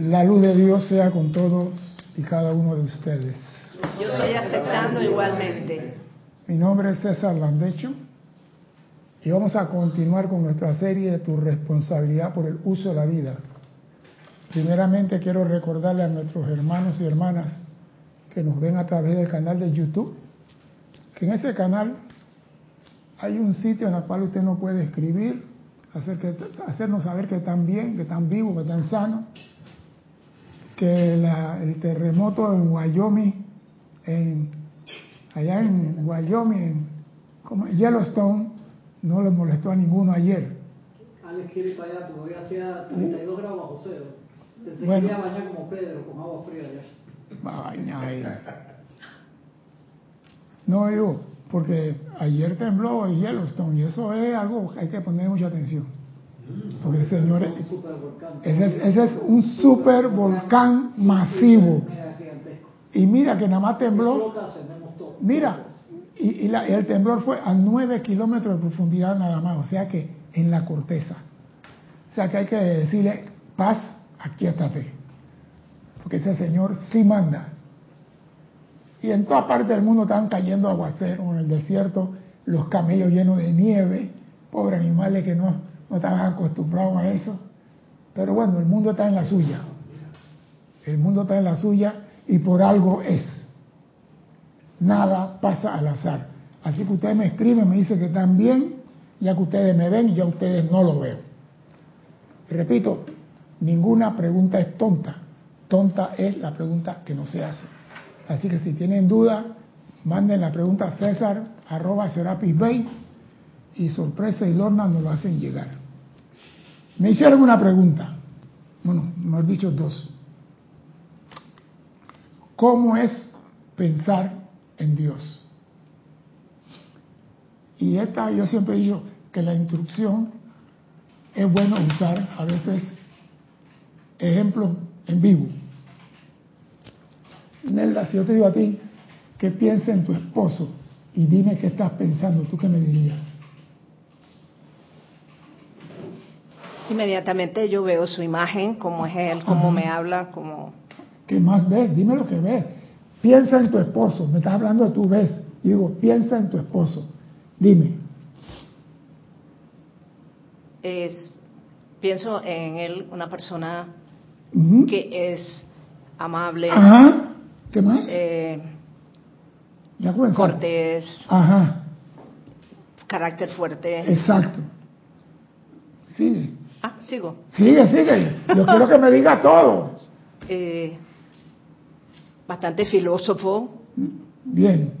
La luz de Dios sea con todos y cada uno de ustedes. Yo estoy aceptando igualmente. Mi nombre es César Landecho y vamos a continuar con nuestra serie de tu responsabilidad por el uso de la vida. Primeramente quiero recordarle a nuestros hermanos y hermanas que nos ven a través del canal de YouTube, que en ese canal hay un sitio en el cual usted no puede escribir, hacer que, hacernos saber que están bien, que están vivos, que están sanos, que el terremoto en Wyoming, en, allá en Wyoming, en como Yellowstone, no le molestó a ninguno ayer. Alex quiere para allá porque hoy hacía 32 grados bajo cero. Se bueno, quería bañar como Pedro, con agua fría allá. Baña No, digo, porque ayer tembló en Yellowstone y eso es algo que hay que poner mucha atención. Porque señores, ese es, ese es un super volcán masivo. Y mira que nada más tembló. Mira, y, y, el temblor fue a 9 kilómetros de profundidad nada más, o sea que en la corteza. O sea que hay que decirle, paz, aquí estate. Porque ese señor sí manda. Y en toda parte del mundo estaban cayendo aguaceros en el desierto, los camellos llenos de nieve, pobres animales que no, no estaban acostumbrados a eso. Pero bueno, el mundo está en la suya. El mundo está en la suya y por algo es nada pasa al azar. Así que ustedes me escriben, me dicen que están bien, ya que ustedes me ven y ya ustedes no lo veo. repito, ninguna pregunta es tonta. Tonta es la pregunta que no se hace. Así que si tienen duda, manden la pregunta a César arroba Serapis Bay y sorpresa y Lorna nos lo hacen llegar. Me hicieron una pregunta, bueno, mejor dicho dos. ¿Cómo es pensar en Dios. Y esta, yo siempre digo que la instrucción es bueno usar a veces ejemplos en vivo. Nelda, si yo te digo a ti que piensa en tu esposo y dime qué estás pensando, ¿tú qué me dirías? Inmediatamente yo veo su imagen, cómo es él, cómo me habla, cómo... ¿Qué más ves? Dime lo que ves. Piensa en tu esposo. Me estás hablando de tu vez. digo, piensa en tu esposo. Dime. Es, pienso en él, una persona que es amable. Ajá. ¿Qué más? Eh, ya cortés. Ajá. Carácter fuerte. Exacto. Sigue. Ah, sigo. Sigue, sigue. Yo quiero que me diga todo. Eh, bastante filósofo. Bien.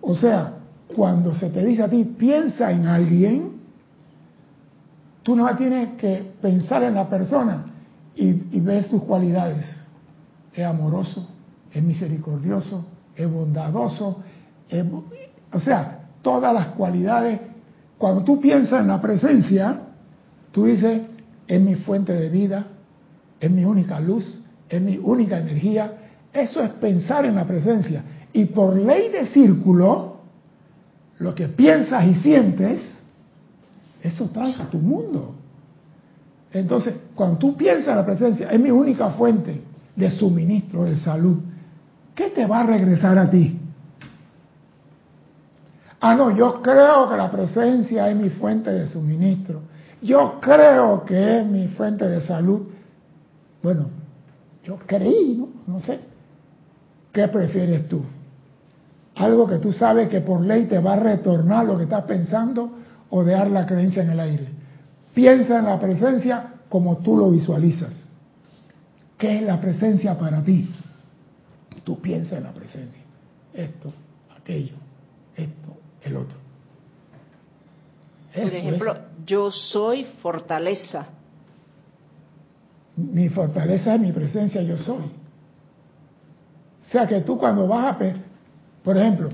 O sea, cuando se te dice a ti, piensa en alguien, tú no tienes que pensar en la persona y, ver sus cualidades. Es amoroso, es misericordioso, es bondadoso, o sea, todas las cualidades. Cuando tú piensas en la presencia, tú dices, es mi fuente de vida, es mi única luz, es mi única energía, eso es pensar en la presencia. Y por ley de círculo, lo que piensas y sientes, eso trae a tu mundo. Entonces, cuando tú piensas en la presencia, es mi única fuente de suministro de salud. ¿Qué te va a regresar a ti? Ah, no, yo creo que la presencia es mi fuente de suministro. Yo creo que es mi fuente de salud. Bueno, yo creí, ¿no? No sé. ¿Qué prefieres tú? Algo que tú sabes que por ley te va a retornar lo que estás pensando o dejar la creencia en el aire. Piensa en la presencia como tú lo visualizas. ¿Qué es la presencia para ti? Tú piensas en la presencia. Esto, aquello, esto, el otro. por ejemplo, yo soy fortaleza. Mi fortaleza es mi presencia, yo soy. O sea que tú cuando vas a, por ejemplo,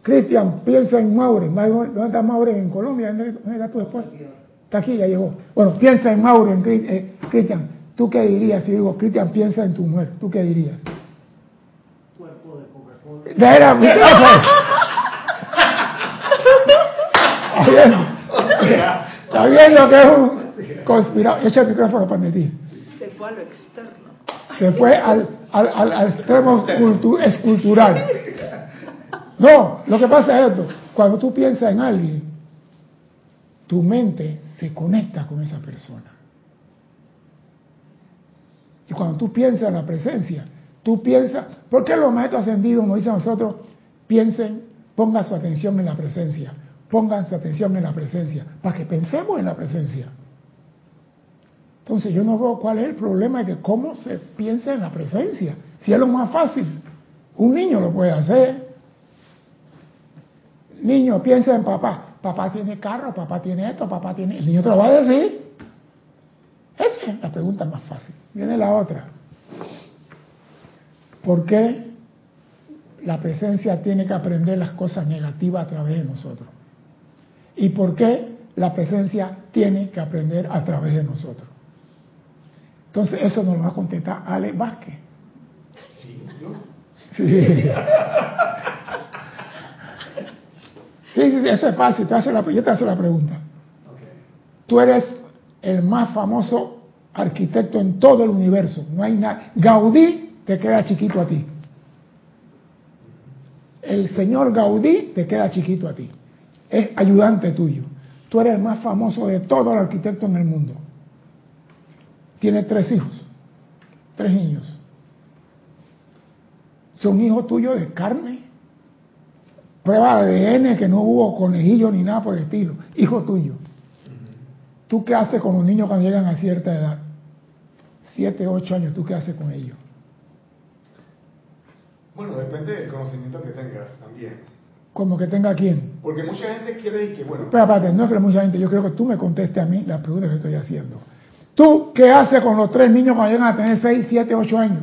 Cristian piensa en Maureen, ¿dónde está Maureen? En Colombia, ¿dónde está tu después? Está aquí, ya llegó. Bueno, piensa en Maureen, eh, Cristian, ¿tú qué dirías si digo, Cristian piensa en tu mujer? ¿Tú qué dirías? Coca-Cola. Era, está viendo que es un conspirado. Echa el micrófono para ti. Se fue a lo externo. Se fue al, al, al, extremo escultural. No, lo que pasa es esto. Cuando tú piensas en alguien, tu mente se conecta con esa persona. Y cuando tú piensas en la presencia, tú piensas, ¿por qué los maestros ascendidos nos dicen a nosotros, piensen, pongan su atención en la presencia, pongan su atención en la presencia, para que pensemos en la presencia? Entonces yo no veo cuál es el problema de que cómo se piensa en la presencia. Si es lo más fácil, un niño lo puede hacer. Niño, piensa en papá. Papá tiene carro, papá tiene esto, papá tiene... El niño te lo va a decir. Esa es la pregunta más fácil. Viene la otra. ¿Por qué la presencia tiene que aprender las cosas negativas a través de nosotros? ¿Y por qué la presencia tiene que aprender a través de nosotros? Entonces eso nos lo va a contestar Ale Vázquez. Sí, ¿no? Sí. Sí, sí, eso es fácil. Te hace la, yo te hace la pregunta. Tú eres el más famoso arquitecto en todo el universo. No hay nada. Gaudí te queda chiquito a ti. El señor Gaudí te queda chiquito a ti. Es ayudante tuyo. Tú eres el más famoso de todos los arquitectos en el mundo. Tiene tres hijos, tres niños. Son hijos tuyos de carne. Prueba de ADN que no hubo conejillo ni nada por el estilo. Hijo tuyo. ¿Tú qué haces con los niños cuando llegan a cierta edad? Siete, ocho años, ¿tú qué haces con ellos? Bueno, depende del conocimiento que tengas también. ¿Como que tenga quién? Porque mucha gente quiere decir que, bueno... Pero aparte, no es que mucha gente, yo creo que tú me contestes a mí la pregunta que estoy haciendo. ¿Tú qué haces con los tres niños cuando llegan a tener seis, siete, ocho años?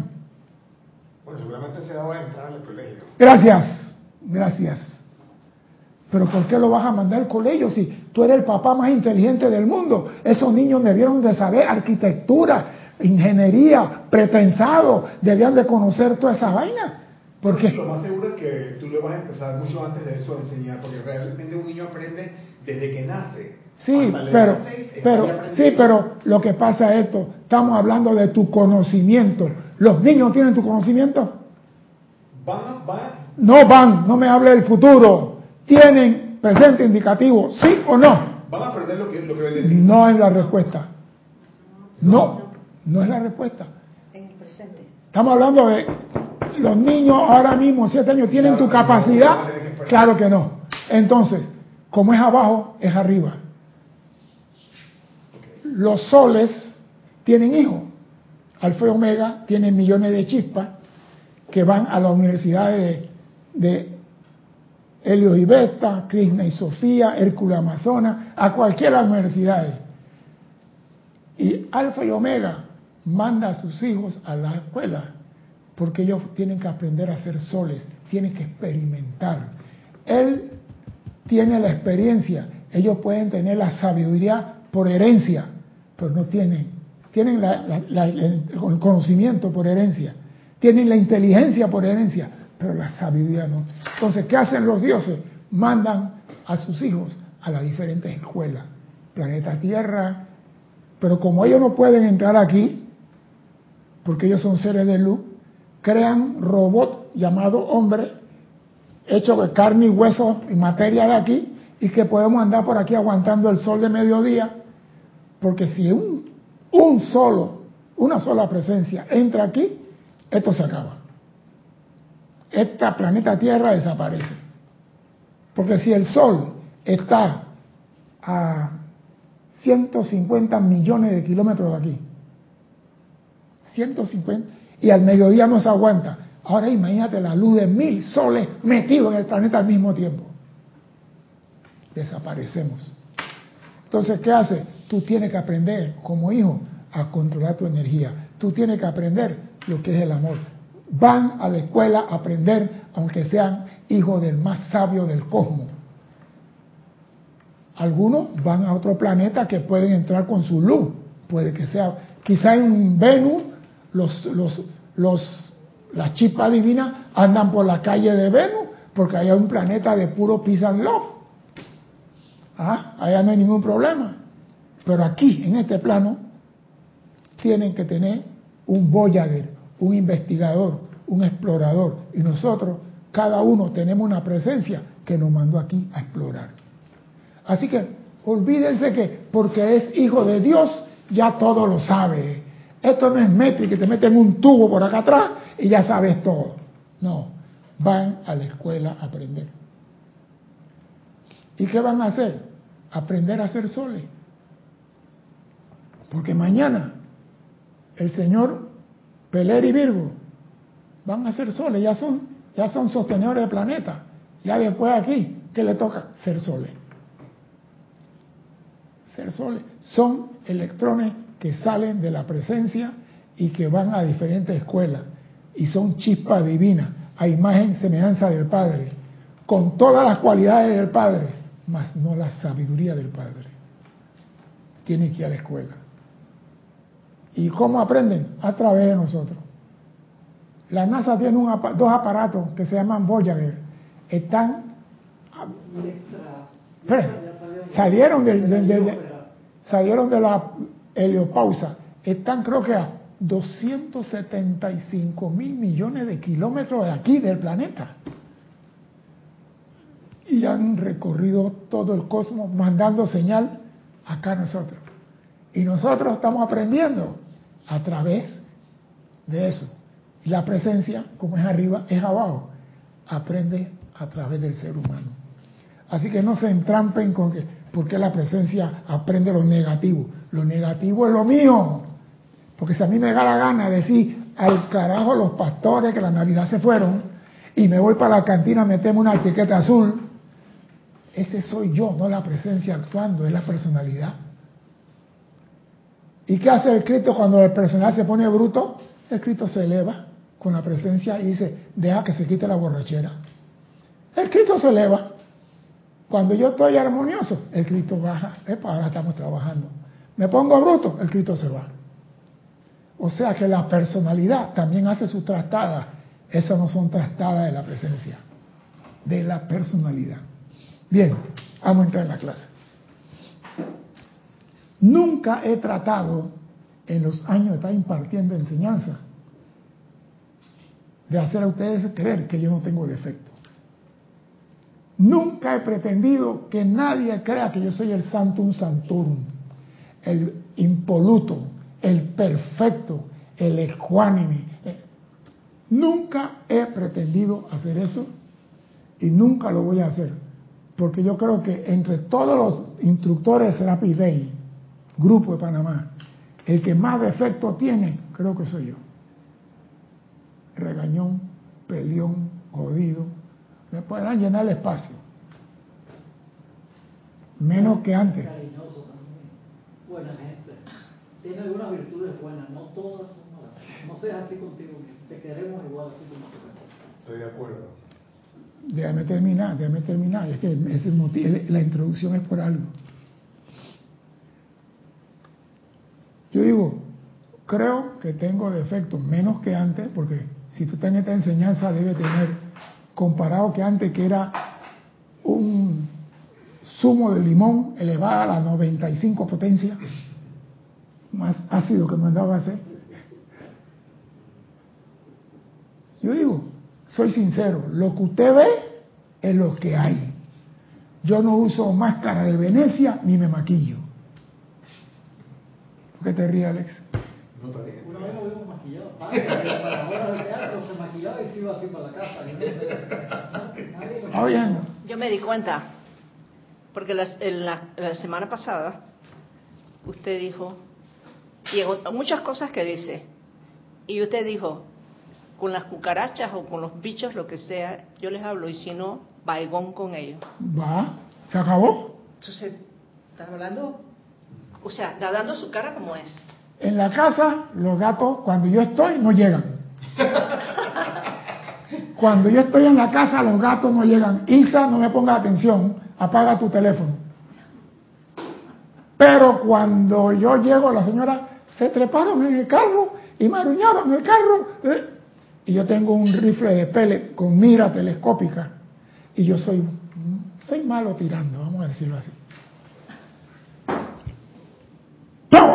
Bueno, seguramente se va a entrar al colegio. Gracias, gracias. Pero ¿por qué lo vas a mandar al colegio si tú eres el papá más inteligente del mundo? Esos niños debieron de saber arquitectura, ingeniería, pretensado, debían de conocer toda esa vaina. Porque lo más seguro es que tú le vas a empezar mucho antes de eso a enseñar, porque realmente un niño aprende desde que nace. Sí, pero, pero, sí, pero lo que pasa es esto, estamos hablando de tu conocimiento. ¿Los niños tienen tu conocimiento? Van, van. No van, no me hable del futuro. Tienen presente indicativo, sí o no. Van a aprender lo que, lo que No es la respuesta. No, no es la respuesta. En el presente. Estamos hablando de los niños ahora mismo, siete años, ¿tienen tu capacidad? claro que no. Entonces, como es abajo, es arriba. Los soles tienen hijos. Alfa y Omega tienen millones de chispas que van a las universidades de, de Helios y Beta, Krishna y Sofía, Hércules Amazonas, a las universidades. Y Alfa y Omega manda a sus hijos a la escuela porque ellos tienen que aprender a ser soles, tienen que experimentar. Él tiene la experiencia, ellos pueden tener la sabiduría por herencia, pero no tienen, tienen el conocimiento por herencia, tienen la inteligencia por herencia, pero la sabiduría no. Entonces, ¿qué hacen los dioses? Mandan a sus hijos a las diferentes escuelas, planeta Tierra, pero como ellos no pueden entrar aquí, porque ellos son seres de luz, crean robot llamado hombre, hecho de carne y hueso y materia de aquí, y que podemos andar por aquí aguantando el sol de mediodía, porque si un, un solo, una sola presencia entra aquí, esto se acaba. Esta planeta Tierra desaparece. Porque si el sol está a 150 millones de kilómetros de aquí, 150, y al mediodía no se aguanta. Ahora imagínate la luz de mil soles metidos en el planeta al mismo tiempo. Desaparecemos. Entonces, ¿qué hace? Tú tienes que aprender como hijo a controlar tu energía. Tú tienes que aprender lo que es el amor. Van a la escuela a aprender, aunque sean hijos del más sabio del cosmos. Algunos van a otro planeta que pueden entrar con su luz. Puede que sea, quizá en Venus los, los, los, las chispas divinas andan por la calle de Venus, porque hay un planeta de puro peace and love. Ah, allá no hay ningún problema. Pero aquí, en este plano, tienen que tener un Voyager, un investigador, un explorador. Y nosotros, cada uno, tenemos una presencia que nos mandó aquí a explorar. Así que olvídense que porque es hijo de Dios, ya todo lo sabe. Esto no es metri que te meten un tubo por acá atrás y ya sabes todo. No, van a la escuela a aprender. ¿Y qué van a hacer? Aprender a hacer soles. Porque mañana el señor Peler y Virgo van a ser soles, ya son, ya son sostenedores del planeta. Ya después aquí, ¿qué le toca? Ser soles. Ser soles. Son electrones que salen de la presencia y que van a diferentes escuelas. Y son chispas divinas, a imagen semejanza del Padre, con todas las cualidades del Padre, mas no la sabiduría del Padre. Tiene que ir a la escuela. ¿Y cómo aprenden? A través de nosotros. La NASA tiene dos aparatos que se llaman Voyager. Están. salieron de, salieron de la heliopausa. Están, creo que a 275 mil millones de kilómetros de aquí, del planeta. Y han recorrido todo el cosmos mandando señal acá nosotros. Y nosotros estamos aprendiendo a través de eso. Y la presencia, como es arriba, es abajo. Aprende a través del ser humano. Así que no se entrampen con que, porque la presencia aprende lo negativo. Lo negativo es lo mío. Porque si a mí me da la gana de decir al carajo los pastores que la Navidad se fueron y me voy para la cantina a meterme una etiqueta azul, ese soy yo, no la presencia actuando, es la personalidad. ¿Y qué hace el Cristo cuando el personal se pone bruto? El Cristo se eleva con la presencia y dice, deja que se quite la borrachera. El Cristo se eleva. Cuando yo estoy armonioso, el Cristo baja. ahora estamos trabajando. Me pongo bruto, el Cristo se va. O sea que la personalidad también hace su trastada. Esas no son trastadas de la presencia, de la personalidad. Bien, vamos a entrar en la clase. Nunca he tratado en los años de estar impartiendo enseñanza de hacer a ustedes creer que yo no tengo defecto. Nunca he pretendido que nadie crea que yo soy el santum santurum, el impoluto, el perfecto, el ecuánime. Nunca he pretendido hacer eso y nunca lo voy a hacer, porque yo creo que entre todos los instructores de Serapis Day, Grupo de Panamá, el que más defecto tiene, creo que soy yo. Regañón, peleón, jodido. Me podrán llenar el espacio. Menos que antes. Buena gente. Tiene algunas virtudes buenas, no todas son malas. No seas así contigo Te queremos igual así como tú. Estoy de acuerdo. Déjame terminar, déjame terminar. Es que ese motivo, la introducción es por algo. Yo digo, creo que tengo defectos menos que antes, porque si tú tienes esta enseñanza debe tener, comparado que antes que era un zumo de limón elevado a la 95 potencia, más ácido que mandaba a hacer. Yo digo, soy sincero, lo que usted ve es lo que hay. Yo no uso máscara de Venecia ni me maquillo qué te ríes, Alex? No te ríes. Una vez lo vimos maquillado. Para la hora de teatro se maquillaba y se iba así para la casa. Yo me di cuenta, porque la, la, la semana pasada usted dijo, y en muchas cosas que dice, y usted dijo, con las cucarachas o con los bichos, lo que sea, yo les hablo, y si no, vaigón con ellos. Va, se acabó. Entonces, ¿estás hablando o sea, dando su cara como es. En la casa, los gatos, cuando yo estoy, no llegan. Cuando yo estoy en la casa, los gatos no llegan. Isa, no me ponga atención, apaga tu teléfono. Pero cuando yo llego, la señora se treparon en el carro y me aruñaron en el carro. ¿eh? Y yo tengo un rifle de pellet con mira telescópica. Y yo soy, soy malo tirando, vamos a decirlo así.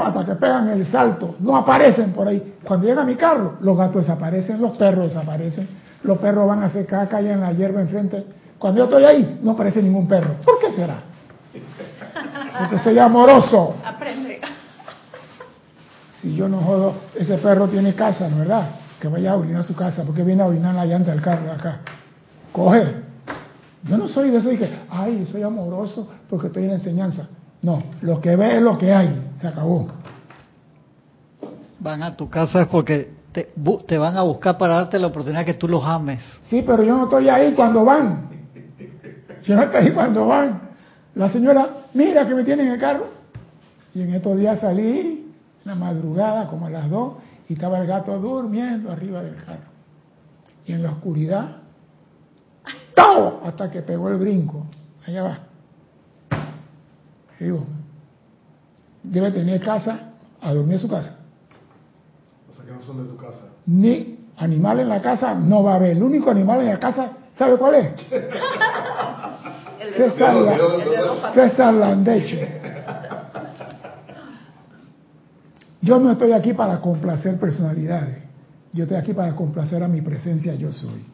hasta que pegan el salto, no aparecen por ahí. Cuando llega mi carro, los gatos desaparecen, los perros desaparecen, los perros van a hacer caca y en la hierba enfrente. Cuando yo estoy ahí, no aparece ningún perro. ¿Por qué será? Porque soy amoroso. Aprende. Si yo no jodo, ese perro tiene casa, ¿no verdad? Que vaya a orinar a su casa, porque viene a orinar la llanta del carro de acá. Coge. Yo no soy de eso y que, ay, soy amoroso porque estoy en la enseñanza. No, lo que ve es lo que hay, se acabó. Van a tu casa es porque te, te van a buscar para darte la oportunidad que tú los ames. Sí, pero yo no estoy ahí cuando van. Yo no estoy ahí cuando van. La señora, mira que me tiene en el carro. Y en estos días salí, la madrugada, como a las dos, y estaba el gato durmiendo arriba del carro. Y en la oscuridad, ¡todo! Hasta que pegó el brinco. Allá va. Digo, debe tener casa, a dormir en su casa. O sea que no son de tu casa. Ni animal en la casa no va a haber. El único animal en la casa, ¿sabe cuál es? César, la-. César Landeche. Yo no estoy aquí para complacer personalidades. Yo estoy aquí para complacer a mi presencia yo soy.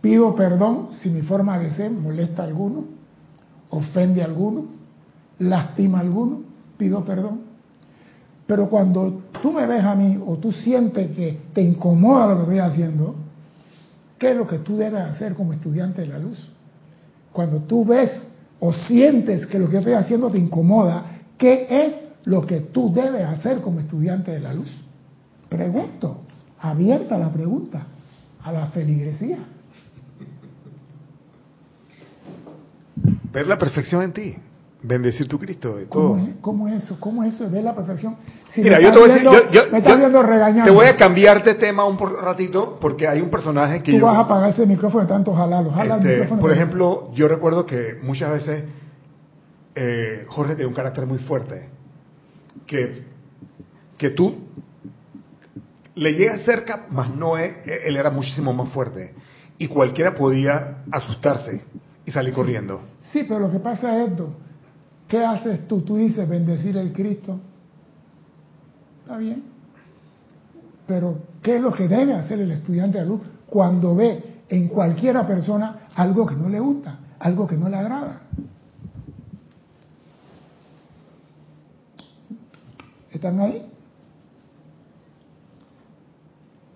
Pido perdón si mi forma de ser molesta a alguno, ofende a alguno, lastima a alguno. Pido perdón. Pero cuando tú me ves a mí o tú sientes que te incomoda lo que estoy haciendo, ¿qué es lo que tú debes hacer como estudiante de la luz? Cuando tú ves o sientes que lo que estoy haciendo te incomoda, ¿qué es lo que tú debes hacer como estudiante de la luz? Pregunto, abierta la pregunta a la feligresía. Ver la perfección en ti. Bendecir tu Cristo de todo. ¿Cómo es, cómo es eso? ¿Cómo es eso de la perfección? Si Mira, yo te voy a decir, viendo- yo, yo- me estás yo viendo regañando. te voy a cambiar de tema un ratito porque hay un personaje que Tú yo, vas a apagar ese micrófono de tanto jalarlo. Jala el este, micrófono. por ejemplo, yo recuerdo que muchas veces eh, Jorge tenía un carácter muy fuerte, que, que tú le llegas cerca, más no es, él era muchísimo más fuerte y cualquiera podía asustarse y salir corriendo. Sí, pero lo que pasa es esto. ¿Qué haces tú? Tú dices bendecir el Cristo. Está bien. Pero, ¿qué es lo que debe hacer el estudiante de luz cuando ve en cualquiera persona algo que no le gusta, algo que no le agrada? ¿Están ahí?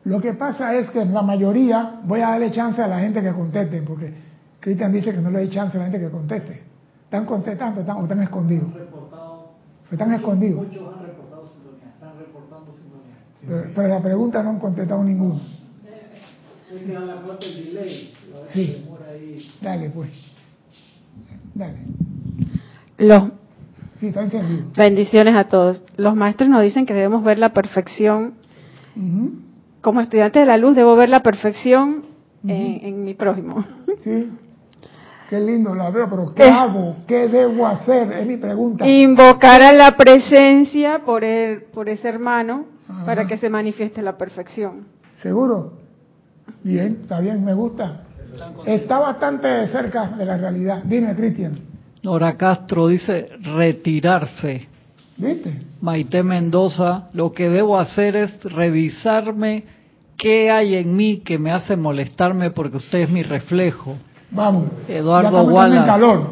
Lo que pasa es que la mayoría, voy a darle chance a la gente que conteste, porque Cristian dice que no le doy chance a la gente que conteste. ¿Están contestando están, o están escondidos? reportado, Están escondidos. muchos han reportado sintonía, están reportando sintonía. Pero, pero la pregunta no han contestado ninguno. Es que la puerta el delay, Sí. ahí. Dale, pues. Dale. Los Sí, está encendido. bendiciones a todos. Los maestros nos dicen que debemos ver la perfección. Ujú. Como estudiante de la luz debo ver la perfección en, en mi prójimo. Sí. Qué lindo la veo, pero ¿qué Eh. hago? ¿Qué debo hacer? Es mi pregunta. Invocar a la presencia por el, por ese hermano Ajá. para que se manifieste la perfección. ¿Seguro? Bien, está bien, me gusta. Está bastante cerca de la realidad. Dime, Cristian. Nora Castro dice retirarse. ¿Viste? Maite Mendoza, lo que debo hacer es revisarme qué hay en mí que me hace molestarme porque usted es mi reflejo. Vamos. Eduardo Wallace.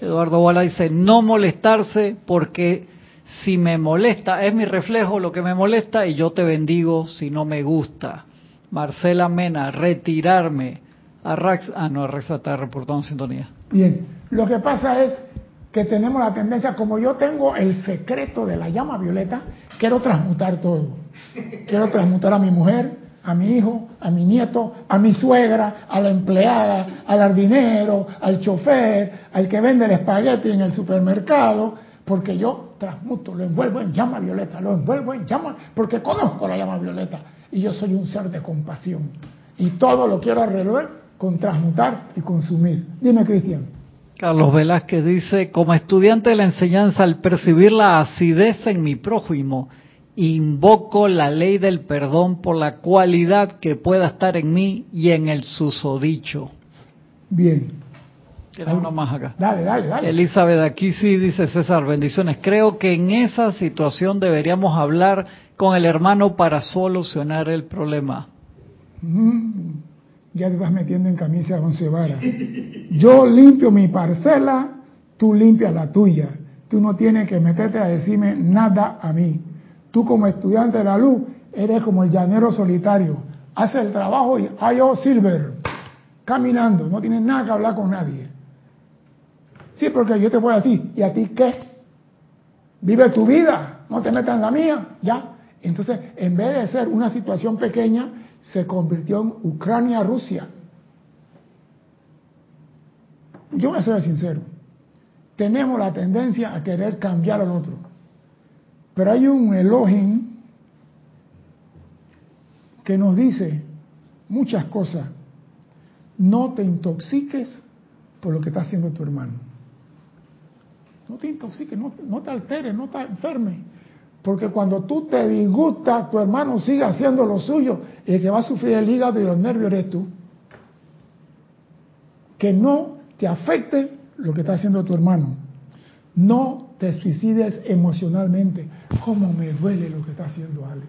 Eduardo Wallace dice, no molestarse porque si me molesta, es mi reflejo lo que me molesta y yo te bendigo si no me gusta. Marcela Mena, retirarme. Arrax, ah, no, Arrax está reportando en sintonía. Bien, lo que pasa es que tenemos la tendencia, como yo tengo el secreto de la llama violeta, quiero transmutar todo. Quiero transmutar a mi mujer, a mi hijo, a mi nieto, a mi suegra, a la empleada, al jardinero, al chofer, al que vende el espagueti en el supermercado, porque yo transmuto, lo envuelvo en llama violeta, lo envuelvo en llama, porque conozco la llama violeta y yo soy un ser de compasión. Y todo lo quiero resolver con transmutar y consumir. Dime, Cristian. Carlos Velázquez dice, como estudiante de la enseñanza, al percibir la acidez en mi prójimo, invoco la ley del perdón por la cualidad que pueda estar en mí y en el susodicho. Bien. Tiene uno más acá. Dale, dale, dale. Elizabeth, aquí sí dice César, bendiciones. Creo que en esa situación deberíamos hablar con el hermano para solucionar el problema. Mm, ya te vas metiendo en camisa once varas. Yo limpio mi parcela, tú limpias la tuya. Tú no tienes que meterte a decirme nada a mí. Tú como estudiante de la luz eres como el llanero solitario. Hace el trabajo y hay oh silver, caminando, no tienes nada que hablar con nadie. Sí, porque yo te voy a decir, ¿y a ti qué? Vive tu vida, no te metas en la mía, ya. Entonces, en vez de ser una situación pequeña, se convirtió en Ucrania-Rusia. Yo voy a ser sincero. Tenemos la tendencia a querer cambiar al otro. Pero hay un Elohim que nos dice muchas cosas. No te intoxiques por lo que está haciendo tu hermano. No te intoxiques, no, te alteres, no te enfermes. Porque cuando tú te disgustas, tu hermano sigue haciendo lo suyo y el que va a sufrir el hígado y los nervios eres tú. Que no te afecte lo que está haciendo tu hermano. No te suicides emocionalmente. ¿Cómo me duele lo que está haciendo Alex?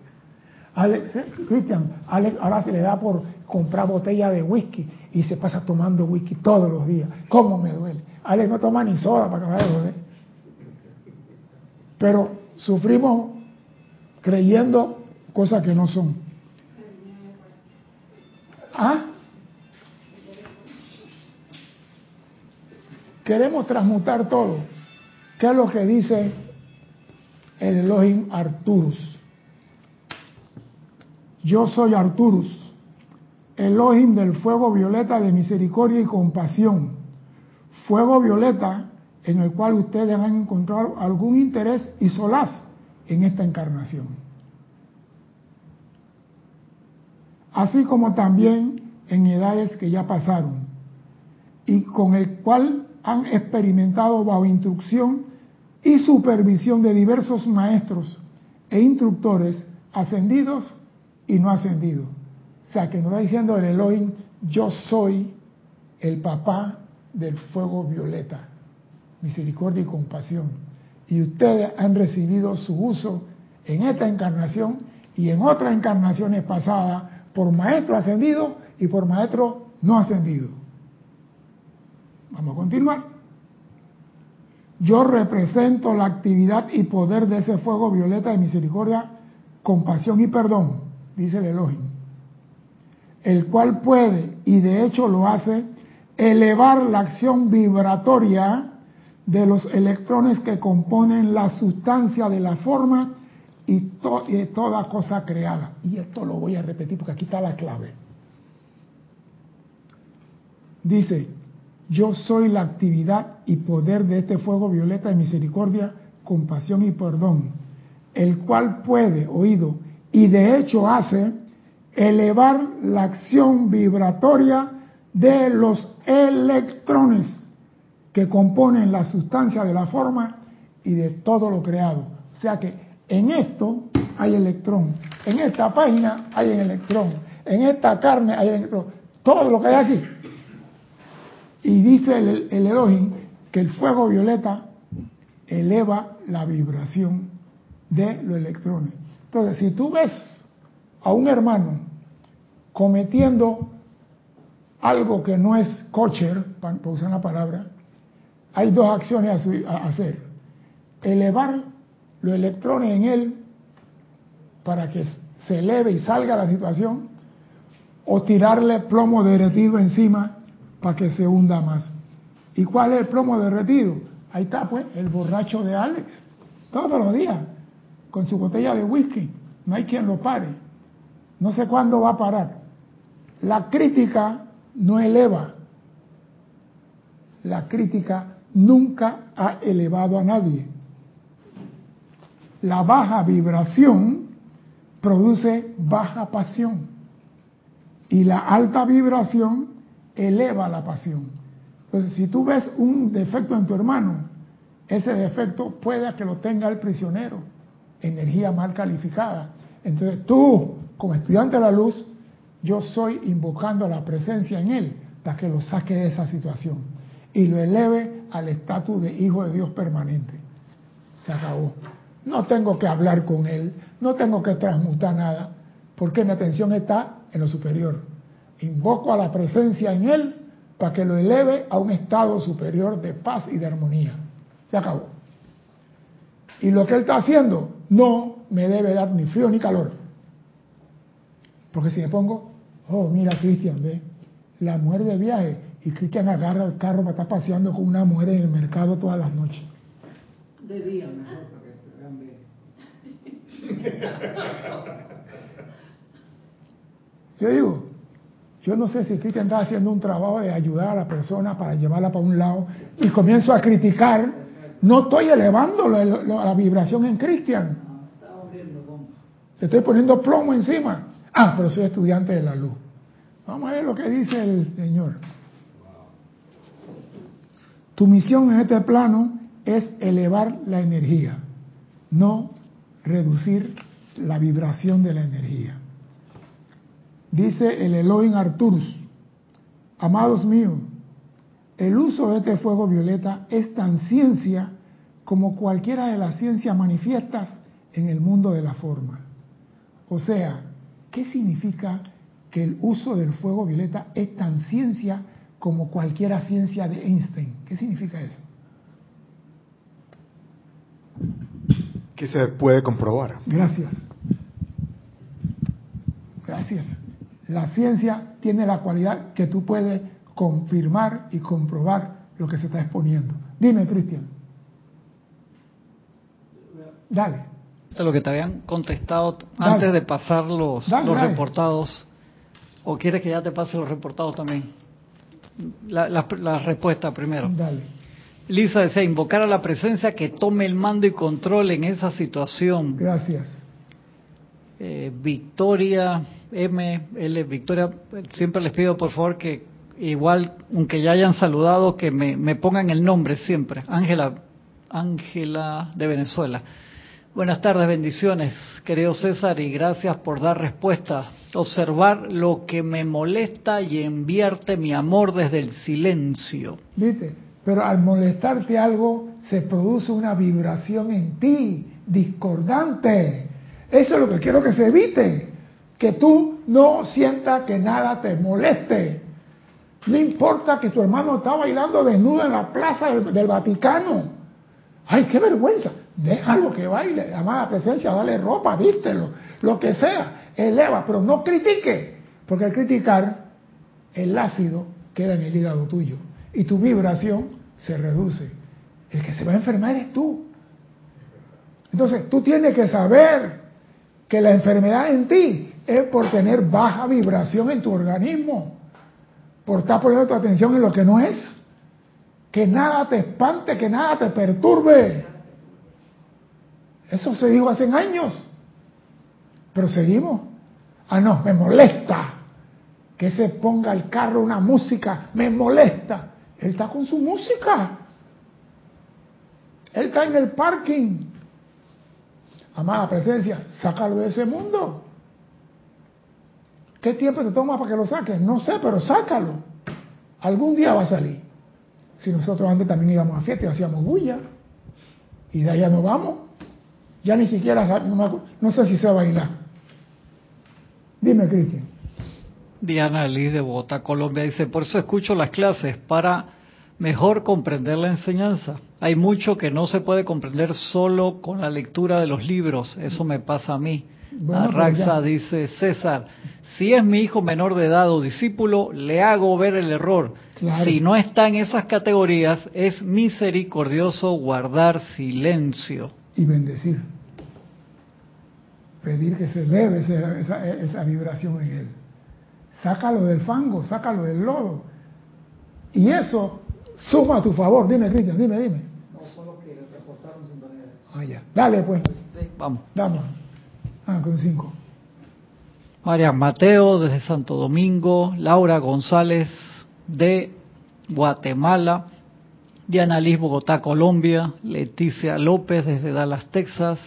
Alex, eh, Cristian, Alex ahora se le da por comprar botella de whisky y se pasa tomando whisky todos los días. ¿Cómo me duele? Alex no toma ni soda para que vaya a Pero sufrimos creyendo cosas que no son. ¿Ah? Queremos transmutar todo. ¿Qué es lo que dice el Elohim Arturus? Yo soy Arturus, Elohim del fuego violeta de misericordia y compasión. Fuego violeta en el cual ustedes han encontrado algún interés y solaz en esta encarnación. Así como también en edades que ya pasaron y con el cual han experimentado bajo instrucción y supervisión de diversos maestros e instructores ascendidos y no ascendidos. O sea, que nos va diciendo el Elohim, yo soy el papá del fuego violeta, misericordia y compasión. Y ustedes han recibido su uso en esta encarnación y en otras encarnaciones pasadas por maestro ascendido y por maestro no ascendido. Vamos a continuar. Yo represento la actividad y poder de ese fuego violeta de misericordia, compasión y perdón, dice el Elohim, el cual puede, y de hecho lo hace, elevar la acción vibratoria de los electrones que componen la sustancia de la forma y, y, toda cosa creada. Y esto lo voy a repetir porque aquí está la clave. Dice, yo soy la actividad y poder de este fuego violeta de misericordia, compasión y perdón, el cual puede, oído, y de hecho hace elevar la acción vibratoria de los electrones que componen la sustancia de la forma y de todo lo creado. O sea que en esto hay electrón, en esta página hay un electrón, en esta carne hay electrón, todo lo que hay aquí y dice el, el Elohim que el fuego violeta eleva la vibración de los electrones. Entonces, si tú ves a un hermano cometiendo algo que no es kosher, para usar la palabra, hay dos acciones a, hacer. Elevar los electrones en él para que se eleve y salga la situación, o tirarle plomo derretido encima para que se hunda más. ¿Y cuál es el plomo derretido? Ahí está, pues, el borracho de Alex, todos los días, con su botella de whisky. No hay quien lo pare. No sé cuándo va a parar. La crítica no eleva. La crítica nunca ha elevado a nadie. La baja vibración produce baja pasión. Y la alta vibración eleva la pasión. Entonces, si tú ves un defecto en tu hermano, ese defecto puede que lo tenga el prisionero, energía mal calificada. Entonces tú, como estudiante de la luz, yo soy invocando la presencia en él para que lo saque de esa situación. y lo eleve al estatus de hijo de Dios permanente. Se acabó. No tengo que hablar con él, no tengo que transmutar nada, porque mi atención está en lo superior. Invoco a la presencia en él para que lo eleve a un estado superior de paz y de armonía. Se acabó. Y lo que él está haciendo no me debe dar ni frío ni calor. Porque si me pongo, oh, mira, Cristian, ve, la mujer de viaje, y Cristian agarra el carro para estar paseando con una mujer en el mercado todas las noches. De día mejor, para que te vean bien. Yo digo, yo no sé si Cristian está haciendo un trabajo de ayudar a la persona para llevarla para un lado y comienzo a criticar, no estoy elevando la, la- vibración en Cristian, le estoy poniendo plomo encima. Ah, pero soy estudiante de la luz. Vamos a ver lo que dice el Señor. Tu misión en este plano es elevar la energía, no reducir la vibración de la energía. Dice el Elohim Arturus, amados míos, el uso de este fuego violeta es tan ciencia como cualquiera de las ciencias manifiestas en el mundo de la forma. O sea, ¿qué significa que el uso del fuego violeta es tan ciencia como cualquiera ciencia de Einstein? ¿Qué significa eso? Que se puede comprobar. Gracias. Gracias. La ciencia tiene la cualidad que tú puedes confirmar y comprobar lo que se está exponiendo. Dime, Cristian. Dale. Lo que te habían contestado Dale. antes de pasar los, Dale, los dale. reportados. ¿O quieres que ya te pase los reportados también? La, la- la respuesta primero. Dale. Lisa decía, invocar a la presencia que tome el mando y control en esa situación. Gracias. Eh, Victoria, M, L, Victoria, siempre les pido por favor que igual, aunque ya hayan saludado, que me, pongan el nombre siempre. Ángela, Ángela de Venezuela. Buenas tardes, bendiciones, querido César, y gracias por dar respuesta. Observar lo que me molesta y enviarte mi amor desde el silencio. ¿Viste? Pero al molestarte algo, se produce una vibración en ti, discordante. Eso es lo que quiero que se evite. Que tú no sientas que nada te moleste. No importa que tu hermano está bailando desnudo en la plaza del, Vaticano. ¡Ay, qué vergüenza! Déjalo que baile, amada presencia, dale ropa, vístelo, lo que sea, eleva, pero no critique, porque al criticar, el ácido queda en el hígado tuyo y tu vibración se reduce. El que se va a enfermar es tú. Entonces, tú tienes que saber que la enfermedad en ti es por tener baja vibración en tu organismo, por estar poniendo tu atención en lo que no es. Que nada te espante, que nada te perturbe. Eso se dijo hace años. Pero seguimos. Ah, no, me molesta que se ponga el carro una música, me molesta. Él está con su música. Él está en el parking. Amada presencia, sácalo de ese mundo. ¿Qué tiempo te toma para que lo saques? No sé, pero sácalo. Algún día va a salir. Si nosotros antes también íbamos a fiesta y hacíamos bulla, y de allá nos vamos, ya ni siquiera, no, no sé si sé bailar. Dime, Cristian. Diana Liz de Bogotá, Colombia, dice, por eso escucho las clases, para mejor comprender la enseñanza. Hay mucho que no se puede comprender solo con la lectura de los libros, eso me pasa a mí. Bueno, Arraxa ya- dice, César, si es mi hijo menor de edad o discípulo, le hago ver el error. Claro. Si no está en esas categorías, es misericordioso guardar silencio. y bendecir. Pedir que se eleve esa, esa- esa vibración en él. Sácalo del fango, sácalo del lodo. Y eso suma a tu favor. Dime, Cristian, dime, dime. No, solo que reportaron sintonía. Ah, ya. Dale, pues. Vamos. Damos. Ah, con cinco. María Mateo desde Santo Domingo, Laura González de Guatemala, Diana Liz Bogotá, Colombia, Leticia López desde Dallas, Texas,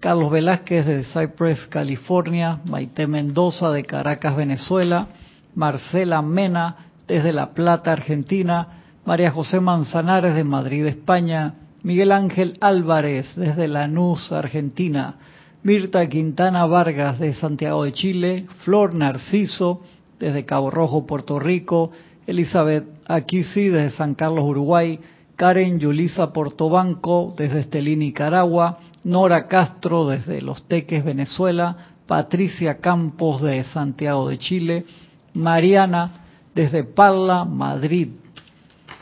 Carlos Velázquez de Cypress, California, Maite Mendoza de Caracas, Venezuela, Marcela Mena desde La Plata, Argentina, María José Manzanares de Madrid, España, Miguel Ángel Álvarez desde Lanús, Argentina, Mirta Quintana Vargas de Santiago de Chile, Flor Narciso desde Cabo Rojo, Puerto Rico, Elizabeth Aquisi desde San Carlos, Uruguay, Karen Yulisa Portobanco desde Estelí, Nicaragua, Nora Castro desde Los Teques, Venezuela, Patricia Campos de Santiago de Chile, Mariana desde Parla, Madrid,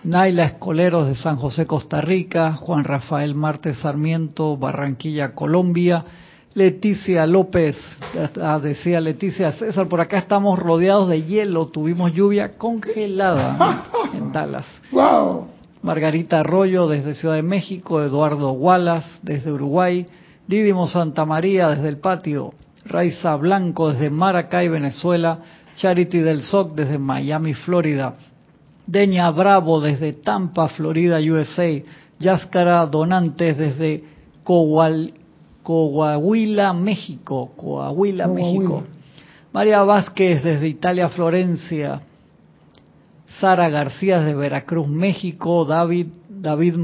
Naila Escoleros de San José, Costa Rica, Juan Rafael Martes Sarmiento, Barranquilla, Colombia, Leticia López, ah, decía Leticia César, por acá estamos rodeados de hielo, tuvimos lluvia congelada en Dallas. ¡Wow! Margarita Arroyo desde Ciudad de México, Eduardo Wallace desde Uruguay, Didimo Santa María desde el patio, Raiza Blanco desde Maracay, Venezuela, Charity del SOC desde Miami, Florida, Deña Bravo desde Tampa, Florida, USA, Yáscara Donantes desde Coahuila, México, Coahuila, México, María Vázquez desde Italia, Florencia, Sara García de Veracruz, México, David, David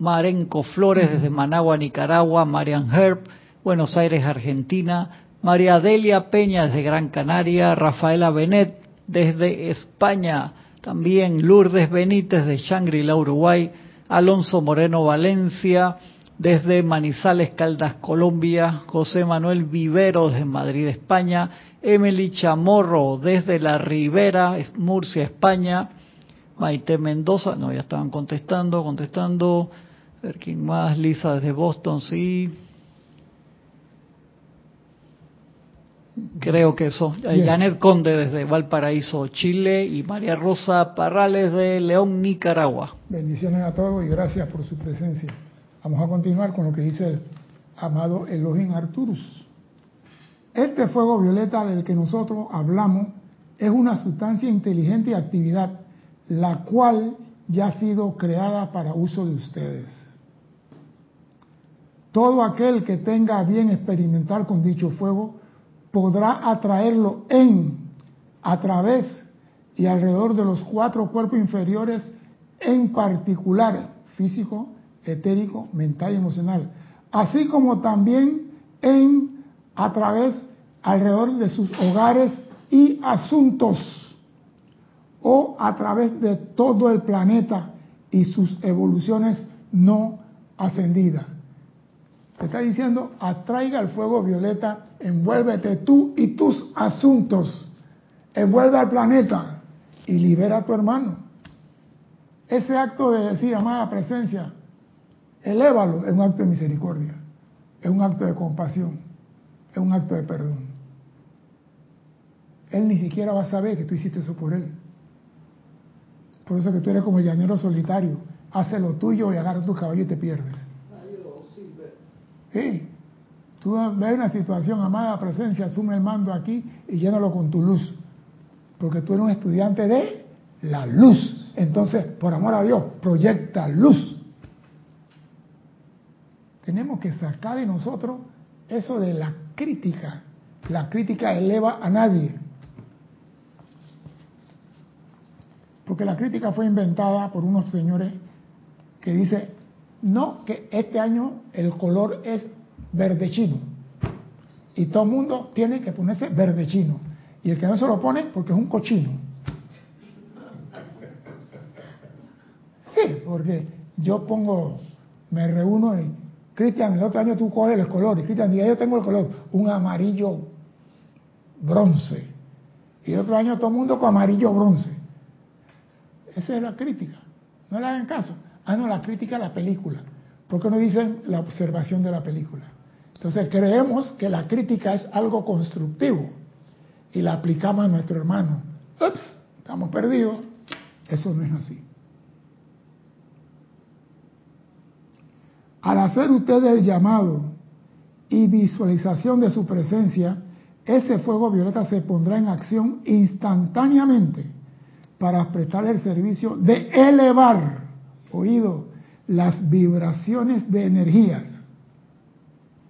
Marenco Flores desde Managua, Nicaragua, Marian Herb, Buenos Aires, Argentina, María Delia Peña desde Gran Canaria, Rafaela Benet desde España, también Lourdes Benítez de Shangri-La, Uruguay, Alonso Moreno Valencia desde Manizales, Caldas, Colombia, José Manuel Vivero desde Madrid, España, Emily Chamorro desde La Ribera, Murcia, España, Maite Mendoza, no, ya estaban contestando, contestando, a ver quién más, Lisa desde Boston, sí. Creo que eso. Bien. Janet Conde desde Valparaíso, Chile y María Rosa Parrales de León, Nicaragua. Bendiciones a todos y gracias por su presencia. Vamos a continuar con lo que dice el amado Elohim Arturus. Este fuego violeta del que nosotros hablamos es una sustancia inteligente y actividad, la cual ya ha sido creada para uso de ustedes. Todo aquel que tenga a bien experimentar con dicho fuego podrá atraerlo en, a través y alrededor de los cuatro cuerpos inferiores, en particular físico, etérico, mental y emocional, así como también en, a través, alrededor de sus hogares y asuntos, o a través de todo el planeta y sus evoluciones no ascendidas. Está diciendo, atraiga el fuego violeta, envuélvete tú y tus asuntos, envuelve al planeta y libera a tu hermano. Ese acto de decir, amada presencia, elévalo, es un acto de misericordia, es un acto de compasión, es un acto de perdón. Él ni siquiera va a saber que tú hiciste eso por él. Por eso que tú eres como el llanero solitario, hace lo tuyo y agarra tu caballo y te pierdes. Sí. Tú ves una situación, amada presencia, asume el mando aquí y llénalo con tu luz. Porque tú eres un estudiante de la luz. Entonces, por amor a Dios, proyecta luz. Tenemos que sacar de nosotros eso de la crítica. La crítica eleva a nadie. Porque la crítica fue inventada por unos señores que dicen, no, que este año el color es verde chino. Y todo el mundo tiene que ponerse verde chino. Y el que no se lo pone, porque es un cochino. Sí, porque yo pongo, me reúno y, Cristian, el otro año tú coges el color. Y Cristian, yo tengo el color, un amarillo bronce. Y el otro año todo el mundo con amarillo bronce. Esa es la crítica. No le hagan caso. Ah, no, la crítica a la película. ¿Por qué no dicen la observación de la película? Entonces creemos que la crítica es algo constructivo y la aplicamos a nuestro hermano. Ups, estamos perdidos. Eso no es así. Al hacer ustedes el llamado y visualización de su presencia, ese fuego violeta se pondrá en acción instantáneamente para prestar el servicio de elevar, oído, las vibraciones de energías.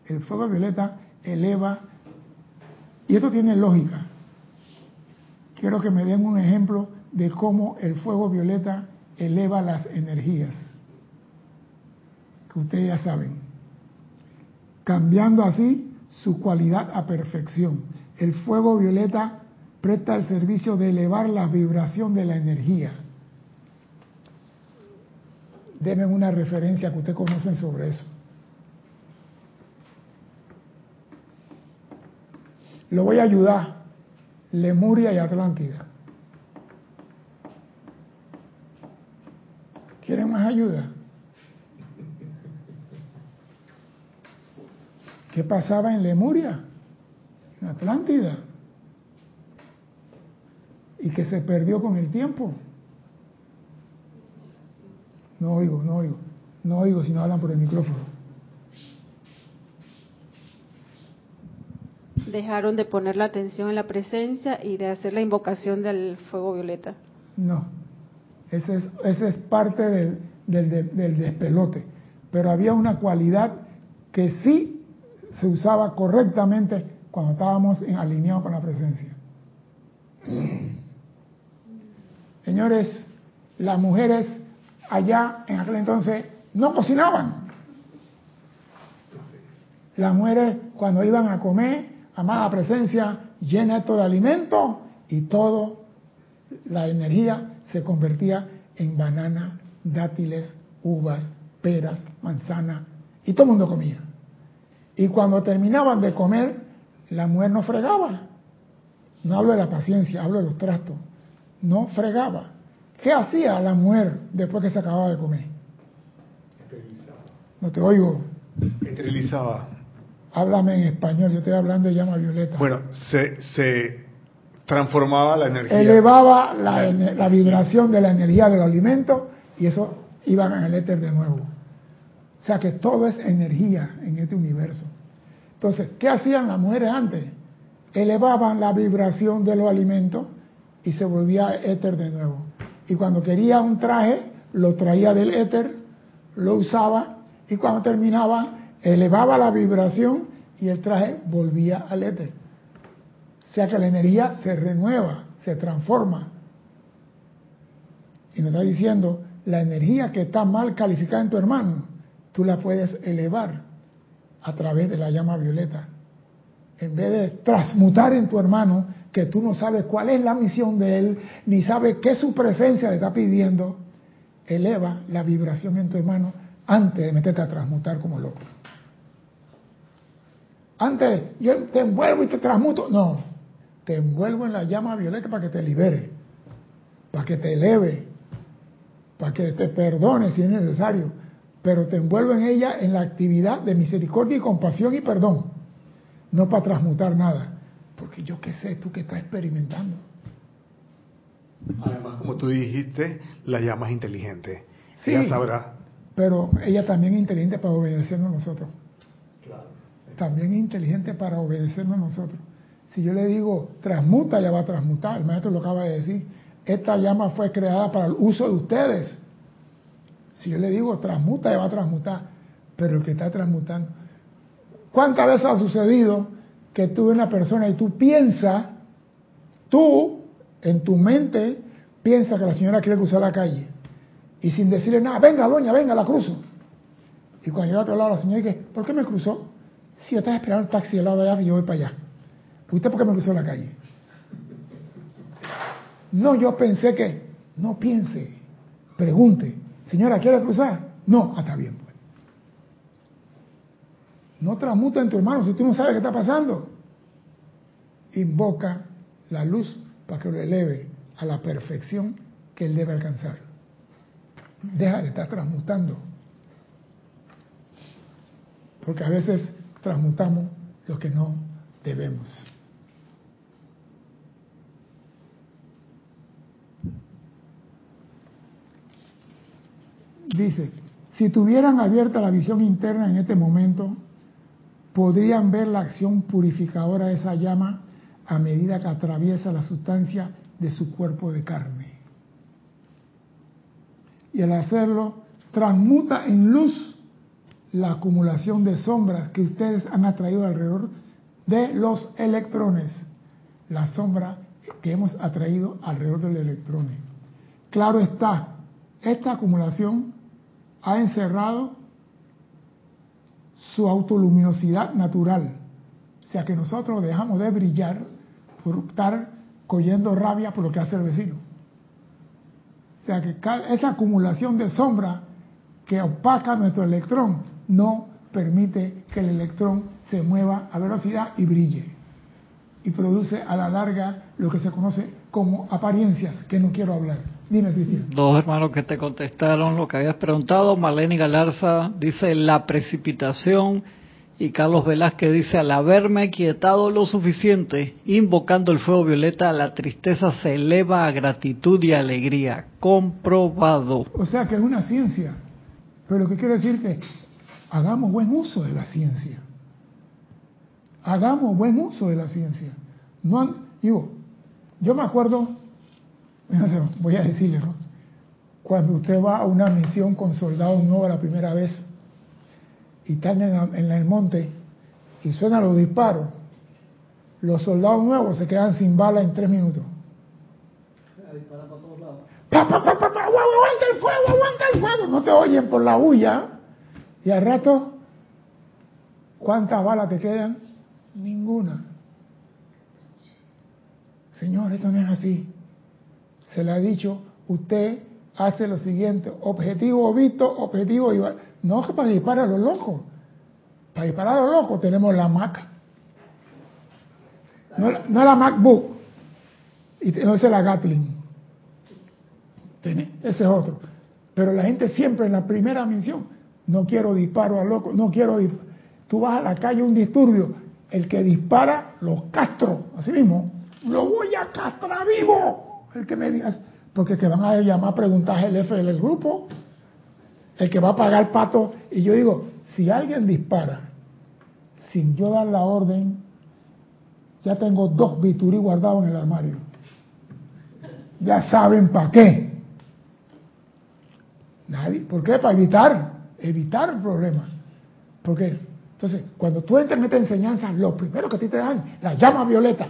El fuego violeta eleva, y esto tiene lógica. Quiero que me den un ejemplo de cómo el fuego violeta eleva las energías, que ustedes ya saben, cambiando así su cualidad a perfección. El fuego violeta presta el servicio de elevar la vibración de la energía. Denme una referencia que ustedes conocen sobre eso. Lo voy a ayudar. Lemuria y Atlántida. ¿Quieren más ayuda? ¿Qué pasaba en Lemuria? En Atlántida. Y que se perdió con el tiempo. No oigo, no oigo. No oigo si no hablan por el micrófono. Dejaron de poner la atención en la presencia y de hacer la invocación del fuego violeta. No, ese es, ese es parte del, del, del despelote. Pero había una cualidad que sí se usaba correctamente cuando estábamos en, alineados con la presencia. Señores, las mujeres allá en aquel entonces no cocinaban. Las mujeres cuando iban a comer, amada presencia, llena esto de alimento y todo, la energía se convertía en banana, dátiles, uvas, peras, manzana, y todo el mundo comía. Y cuando terminaban de comer, la mujer no fregaba. No hablo de la paciencia, hablo de los trastos. No fregaba. ¿Qué hacía la mujer después que se acababa de comer? Esterilizaba. No te oigo. Esterilizaba. Háblame en español, yo estoy hablando de llama violeta. Bueno, se, se transformaba la energía. Elevaba la, la, vibración de la energía del alimento y eso iba en el éter de nuevo. O sea que todo es energía en este universo. Entonces, ¿qué hacían las mujeres antes? Elevaban la vibración de los alimentos y se volvía éter de nuevo. Y cuando quería un traje, lo traía del éter, lo usaba y cuando terminaba, elevaba la vibración y el traje volvía al éter. O sea que la energía se renueva, se transforma. Y nos está diciendo, la energía que está mal calificada en tu hermano, tú la puedes elevar a través de la llama violeta. En vez de transmutar en tu hermano, que tú no sabes cuál es la misión de él, ni sabes qué su presencia le está pidiendo, eleva la vibración en tu hermano antes de meterte a transmutar como loco. Antes, yo te envuelvo y te transmuto. No, te envuelvo en la llama violeta para que te libere, para que te eleve, para que te perdone si es necesario, pero te envuelvo en ella en la actividad de misericordia y compasión y perdón, no para transmutar nada, porque yo qué sé, tú que estás experimentando. Además, como tú dijiste, la llama es inteligente. Sí, ella sabrá. Pero ella también es inteligente para obedecernos a nosotros. Claro. También es inteligente para obedecernos a nosotros. Si yo le digo transmuta, ya va a transmutar. El maestro lo acaba de decir. Esta llama fue creada para el uso de ustedes. Si yo le digo transmuta, ya va a transmutar. Pero el que está transmutando. ¿Cuántas veces ha sucedido que tú una persona y tú piensas, tú en tu mente piensas que la señora quiere cruzar la calle? Y sin decirle nada, venga doña, venga, la cruzo. Y cuando llega a otro lado la señora dice, ¿por qué me cruzó? Si estás esperando el taxi al lado de allá y yo voy para allá. ¿Usted por qué me cruzó la calle? No, yo pensé que, no piense, pregunte, señora, ¿quiere cruzar? No, ah, está bien. No transmuta en tu hermano si tú no sabes qué está pasando. Invoca la luz para que lo eleve a la perfección que él debe alcanzar. Deja de estar transmutando. Porque a veces transmutamos lo que no debemos. Dice, si tuvieran abierta la visión interna en este momento, podrían ver la acción purificadora de esa llama a medida que atraviesa la sustancia de su cuerpo de carne. Y al hacerlo, transmuta en luz la acumulación de sombras que ustedes han atraído alrededor de los electrones, la sombra que hemos atraído alrededor del electrón. Claro está, esta acumulación ha encerrado su autoluminosidad natural. O sea que nosotros dejamos de brillar por estar cogiendo rabia por lo que hace el vecino. O sea que esa acumulación de sombra que opaca nuestro electrón no permite que el electrón se mueva a velocidad y brille. Y produce a la larga lo que se conoce como apariencias, que no quiero hablar. Dime, Cristian. Dos hermanos que te contestaron lo que habías preguntado. Marlene Galarza dice la precipitación y Carlos Velázquez dice al haberme quietado lo suficiente, invocando el fuego violeta, la tristeza se eleva a gratitud y alegría. Comprobado. O sea que es una ciencia. Pero lo que quiero decir que hagamos buen uso de la ciencia. Hagamos buen uso de la ciencia. No, digo, yo me acuerdo, voy a decirle, ¿no? cuando usted va a una misión con soldados nuevos la primera vez y están en, el monte y suenan los disparos, los soldados nuevos se quedan sin bala en tres minutos. ¡Aguanta el fuego! ¡Aguanta el fuego! No te oyen por la huya. Y al rato, ¿cuántas balas te quedan? Ninguna. Señor, esto no es así. Se le ha dicho, usted hace lo siguiente, objetivo visto, objetivo y no es para disparar a los locos. Para disparar a los locos tenemos la Mac. No, no la MacBook. Y no es la Gatling. Ese es otro. Pero la gente siempre en la primera misión, no quiero disparo a loco, no quiero Tú vas a la calle un disturbio, el que dispara, los castro, así mismo lo voy a castrar vivo. El que me digas, porque que van a llamar a preguntar el jefe del grupo, el que va a pagar pato. Y yo digo, si alguien dispara sin yo dar la orden, ya tengo dos biturí guardados en el armario. Ya saben para qué. Nadie. ¿Por qué? Para evitar, evitar el problema. Porque, entonces, cuando tú entras en esta enseñanza, lo primero que a ti te dan, la llama violeta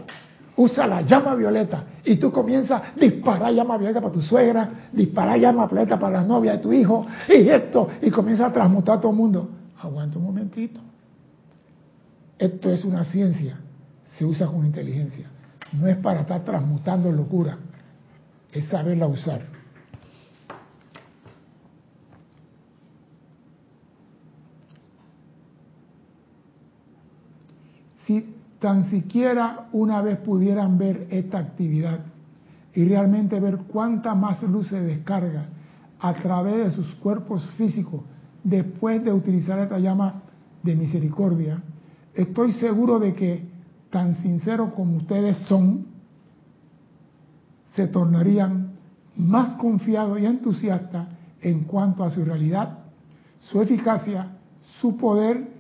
usa la llama violeta y tú comienzas a disparar llama violeta para tu suegra, disparar llama violeta para la novia de tu hijo y esto, y comienza a transmutar a todo el mundo. Aguanta un momentito. Esto es una ciencia, se usa con inteligencia. No es para estar transmutando locura, es saberla usar. Si tan siquiera una vez pudieran ver esta actividad y realmente ver cuánta más luz se descarga a través de sus cuerpos físicos después de utilizar esta llama de misericordia, estoy seguro de que tan sinceros como ustedes son, se tornarían más confiados y entusiastas en cuanto a su realidad, su eficacia, su poder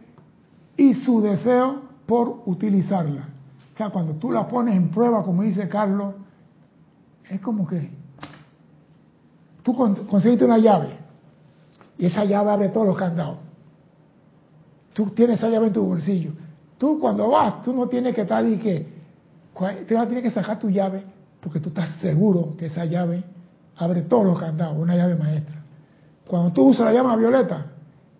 y su deseo por utilizarla. O sea, cuando tú la pones en prueba, como dice Carlos, es como que tú conseguiste una llave y esa llave abre todos los candados. Tú tienes esa llave en tu bolsillo. Tú cuando vas, tú no tienes que estar y que, tú no tienes que sacar tu llave porque tú estás seguro que esa llave abre todos los candados, una llave maestra. Cuando tú usas la llama violeta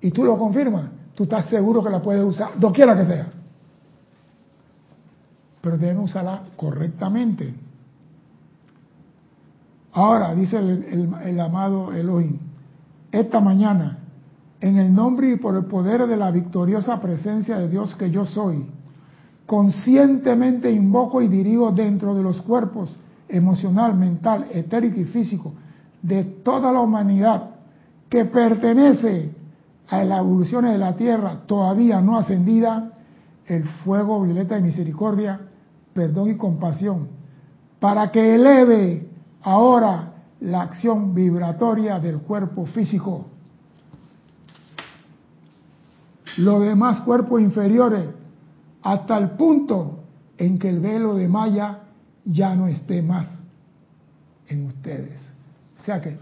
y tú lo confirmas, tú estás seguro que la puedes usar, doquiera que sea pero deben usarla correctamente. Ahora, dice el, amado Elohim, esta mañana, en el nombre y por el poder de la victoriosa presencia de Dios que yo soy, conscientemente invoco y dirijo dentro de los cuerpos emocional, mental, etérico y físico de toda la humanidad que pertenece a las evoluciones de la Tierra todavía no ascendida, el fuego violeta de misericordia perdón y compasión, para que eleve ahora la acción vibratoria del cuerpo físico. Los demás cuerpos inferiores, hasta el punto en que el velo de Maya ya no esté más en ustedes. O sea que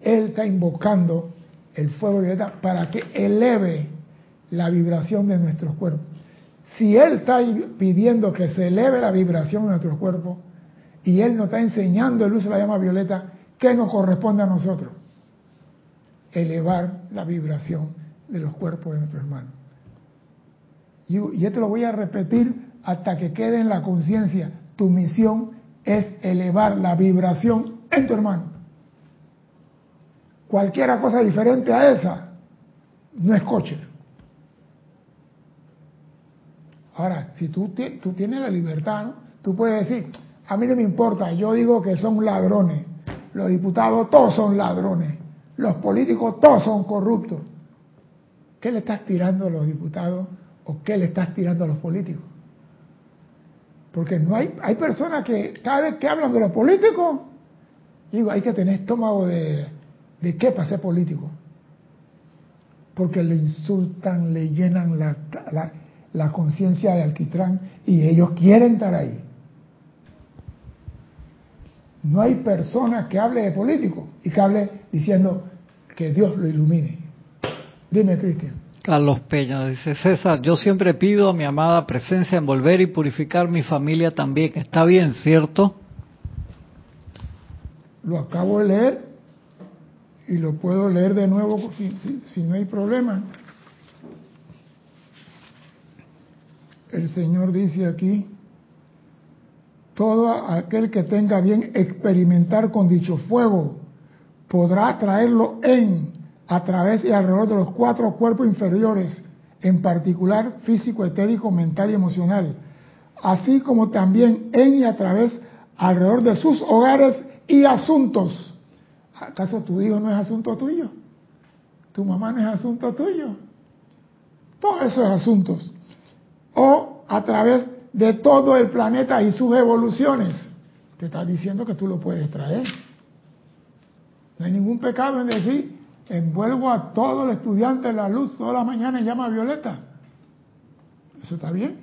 Él está invocando el fuego violeta para que eleve la vibración de nuestros cuerpos. Si Él está pidiendo que se eleve la vibración de nuestro cuerpo y Él nos está enseñando el uso de la llama violeta, ¿qué nos corresponde a nosotros? elevar la vibración de los cuerpos de nuestros hermanos. Y, esto lo voy a repetir hasta que quede en la conciencia. Tu misión es elevar la vibración en tu hermano. Cualquiera cosa diferente a esa no es coche. Ahora, si tú, tú tienes la libertad, tú puedes decir, a mí no me importa, yo digo que son ladrones, los diputados todos son ladrones, los políticos todos son corruptos. ¿Qué le estás tirando a los diputados o qué le estás tirando a los políticos? Porque no hay, hay personas que cada vez que hablan de los políticos, digo, hay que tener estómago de, de qué para ser político. Porque le insultan, le llenan la, la, la conciencia de alquitrán y ellos quieren estar ahí. No hay persona que hable de político y que hable diciendo que Dios lo ilumine. Dime, Cristian. Carlos Peña dice, César, yo siempre pido a mi amada presencia envolver y purificar mi familia también. Está bien, ¿cierto? Lo acabo de leer y lo puedo leer de nuevo si, si no hay problema. El Señor dice aquí, todo aquel que tenga bien experimentar con dicho fuego podrá traerlo en, a través y alrededor de los cuatro cuerpos inferiores, en particular físico, etérico, mental y emocional, así como también en y a través alrededor de sus hogares y asuntos. ¿Acaso tu hijo no es asunto tuyo? ¿Tu mamá no es asunto tuyo? Todos esos asuntos. O a través de todo el planeta y sus evoluciones. Te está diciendo que tú lo puedes traer. No hay ningún pecado en decir, envuelvo a todo el estudiante en la luz todas las mañanas y llama a Violeta. Eso está bien.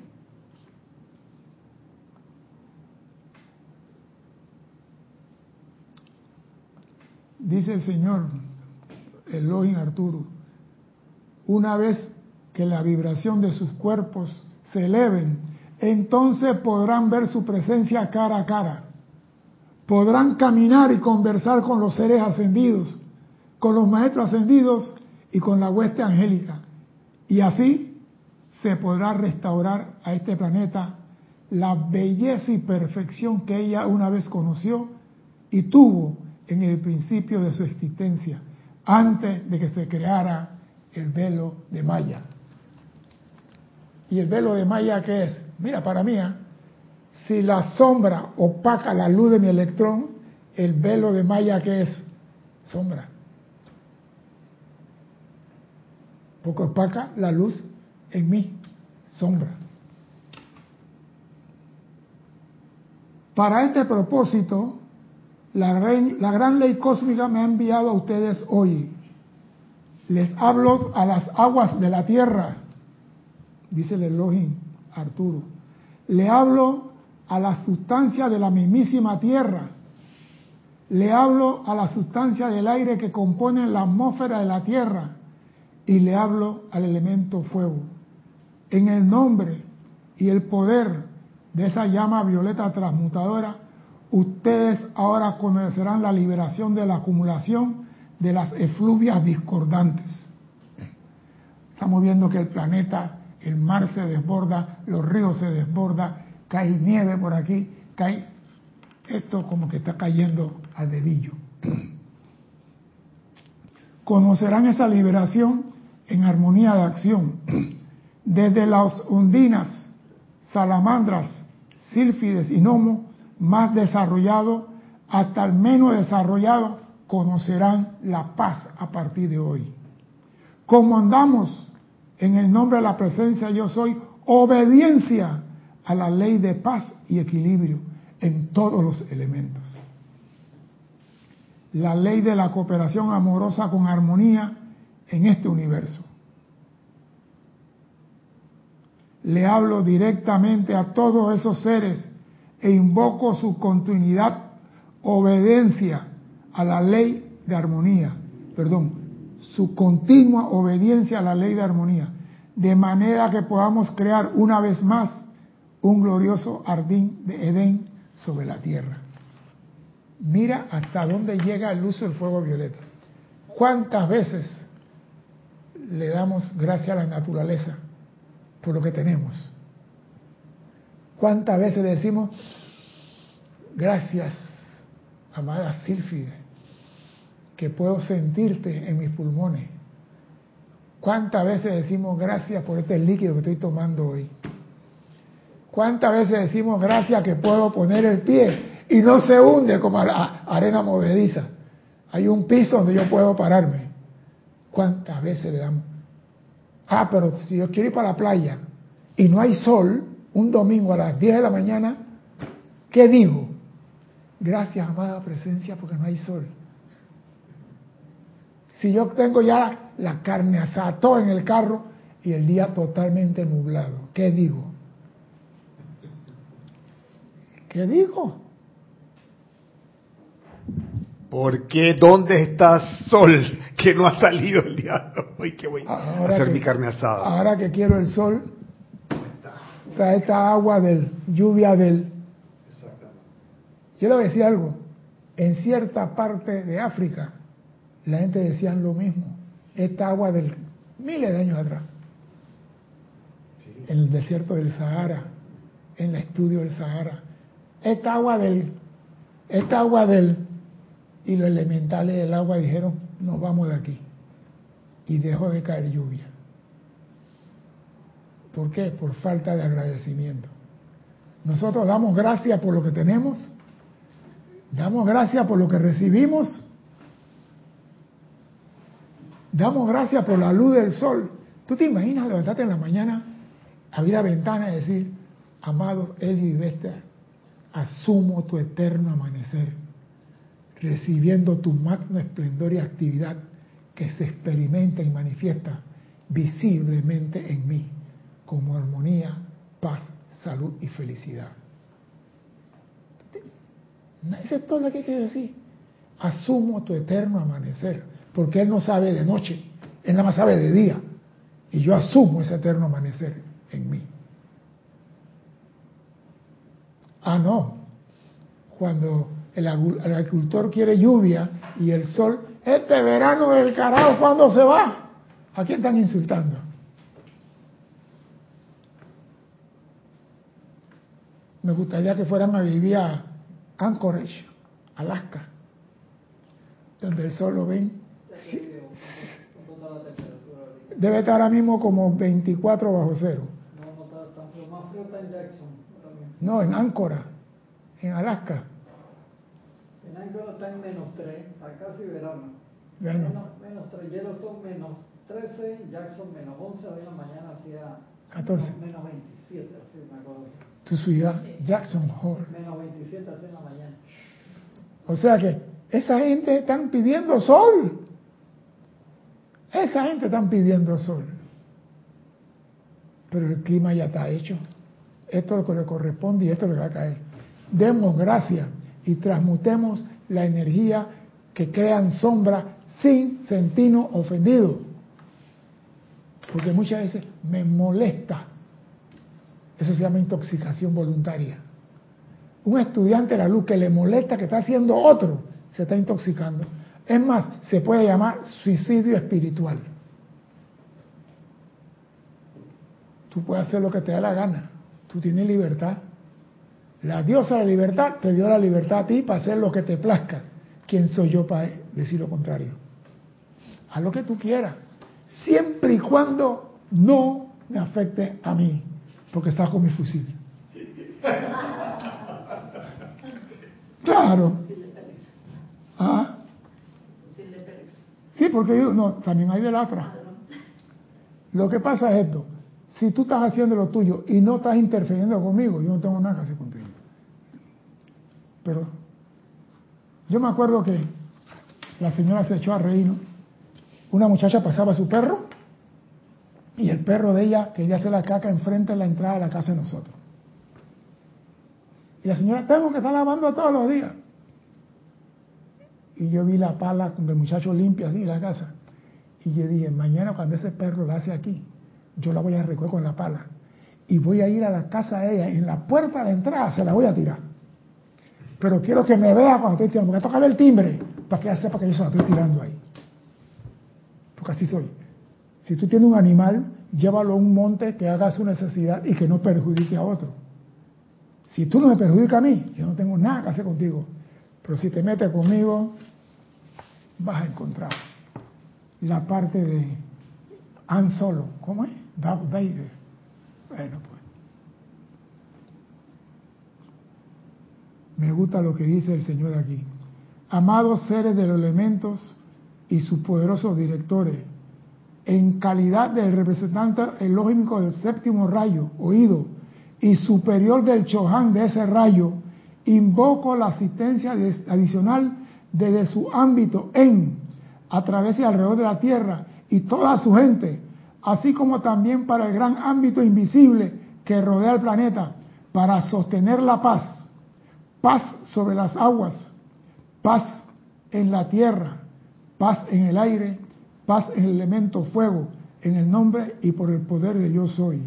Dice el Señor, Elohim Arturo, una vez que la vibración de sus cuerpos se eleven entonces podrán ver su presencia cara a cara. Podrán caminar y conversar con los seres ascendidos, con los maestros ascendidos y con la hueste angélica. Y así se podrá restaurar a este planeta la belleza y perfección que ella una vez conoció y tuvo en el principio de su existencia, antes de que se creara el velo de Maya. ¿Y el velo de Maya qué es? Mira, para mí, ¿eh? si la sombra opaca la luz de mi electrón, el velo de Maya ¿qué es? Sombra. Porque opaca la luz en mí, sombra. Para este propósito, la, la, gran ley cósmica me ha enviado a ustedes hoy. Les hablo a las aguas de la tierra dice el Elohim Arturo. Le hablo a la sustancia de la mismísima tierra. Le hablo a la sustancia del aire que compone la atmósfera de la tierra. Y le hablo al elemento fuego. En el nombre y el poder de esa llama violeta transmutadora, ustedes ahora conocerán la liberación de la acumulación de las efluvias discordantes. Estamos viendo que el planeta el mar se desborda, los ríos se desbordan, cae nieve por aquí, cae esto como que está cayendo a dedillo. Conocerán esa liberación en armonía de acción, desde las ondinas, salamandras, sílfides y gnomos más desarrollados hasta el menos desarrollado, conocerán la paz a partir de hoy. Como andamos en el nombre de la presencia yo soy obediencia a la ley de paz y equilibrio en todos los elementos. La ley de la cooperación amorosa con armonía en este universo. Le hablo directamente a todos esos seres e invoco su continuidad, obediencia a la ley de armonía, perdón, su continua obediencia a la ley de armonía, de manera que podamos crear una vez más un glorioso jardín de Edén sobre la tierra. Mira hasta dónde llega el uso del fuego violeta. ¿Cuántas veces le damos gracias a la naturaleza por lo que tenemos? ¿Cuántas veces decimos, gracias, amada Sílfide, que puedo sentirte en mis pulmones? ¿Cuántas veces decimos gracias por este líquido que estoy tomando hoy? ¿Cuántas veces decimos gracias que puedo poner el pie y no se hunde como arena movediza? Hay un piso donde yo puedo pararme. ¿Cuántas veces le damos? Ah, pero si yo quiero ir para la playa y no hay sol, un domingo a las 10 de la mañana, ¿qué digo? Gracias, amada presencia, porque no hay sol. Si yo tengo ya la carne asada todo en el carro y el día totalmente nublado, ¿qué digo? ¿Qué digo? ¿Por qué? ¿Dónde está sol que no ha salido el día de hoy? Que voy a hacer mi carne asada. Ahora que quiero el sol, está esta agua del lluvia del. Yo le voy a decir algo. En cierta parte de África, la gente decía lo mismo. Esta agua del miles de años atrás. En el desierto del Sahara, en el estudio del Sahara. Esta agua del, esta agua del, y los elementales del agua dijeron, nos vamos de aquí. Y dejó de caer lluvia. ¿Por qué? Por falta de agradecimiento. Nosotros damos gracias por lo que tenemos, damos gracias por lo que recibimos, damos gracias por la luz del sol. ¿Tú te imaginas levantarte en la mañana, abrir la ventana y decir, amado Eli Vesta, asumo tu eterno amanecer, recibiendo tu magno esplendor y actividad que se experimenta y manifiesta visiblemente en mí, como armonía, paz, salud y felicidad. Esa es todo lo que hay que decir. Asumo tu eterno amanecer, porque Él no sabe de noche, Él nada más sabe de día. Y yo asumo ese eterno amanecer en mí. Ah, no. Cuando el, agricultor quiere lluvia y el sol, este verano del carajo, ¿cuándo se va? ¿A quién están insultando? Me gustaría que fueran a vivir a Anchorage, Alaska, donde el sol lo ven. Debe estar ahora mismo como 24 bajo cero. No, en Áncora, en Alaska. En Áncora está en menos 3, está casi verano. Menos, menos 3, Yellowstone menos 13, Jackson menos 11, hoy en la mañana hacía 14. Menos, 27, así me acuerdo. Tu ciudad, Jackson Hole. Menos 27 así en la mañana. O sea que esa gente están pidiendo sol. Esa gente están pidiendo sol. Pero el clima ya está hecho esto es lo que le corresponde y esto es lo que va a caer. Demos gracias y transmutemos la energía que crean sombra sin sentirnos ofendidos. Porque muchas veces me molesta. Eso se llama intoxicación voluntaria. Un estudiante de la luz que le molesta que está haciendo otro, se está intoxicando. Es más, se puede llamar suicidio espiritual. Tú puedes hacer lo que te da la gana Tú tienes libertad. La diosa de la libertad te dio la libertad a ti para hacer lo que te plazca. ¿Quién soy yo para decir lo contrario? Haz lo que tú quieras, siempre y cuando no me afecte a mí, porque estás con mi fusil. Claro. ¿Ah? Sí, porque yo, no, también hay de la otra. Lo que pasa es esto. Si tú estás haciendo lo tuyo y no estás interfiriendo conmigo, yo no tengo nada que hacer contigo. Pero yo me acuerdo que la señora se echó a reír, Una muchacha pasaba a su perro y el perro de ella quería hacer la caca enfrente de la entrada de la casa de nosotros. Y la señora, tengo que estar lavando todos los días. Y yo vi la pala con el muchacho limpia así la casa. Y yo dije, mañana cuando ese perro lo hace aquí, yo la voy a recoger con la pala y voy a ir a la casa de ella, en la puerta de entrada se la voy a tirar. Pero quiero que me vea cuando estoy tirando, porque tocar el timbre para que ella sepa que yo se la estoy tirando ahí. porque así soy. Si tú tienes un animal, llévalo a un monte que haga su necesidad y que no perjudique a otro. Si tú no me perjudicas a mí, yo no tengo nada que hacer contigo. Pero si te metes conmigo, vas a encontrar la parte de Han Solo. ¿Cómo es? Darth Vader. Bueno, pues. Me gusta lo que dice el Señor aquí. Amados seres de los elementos y sus poderosos directores, en calidad del representante elógico del séptimo rayo, oído, y superior del Chohan de ese rayo, invoco la asistencia adicional desde su ámbito en, a través y alrededor de la tierra y toda su gente, así como también para el gran ámbito invisible que rodea el planeta, para sostener la paz, paz sobre las aguas, paz en la tierra, paz en el aire, paz en el elemento fuego, en el nombre y por el poder de yo soy.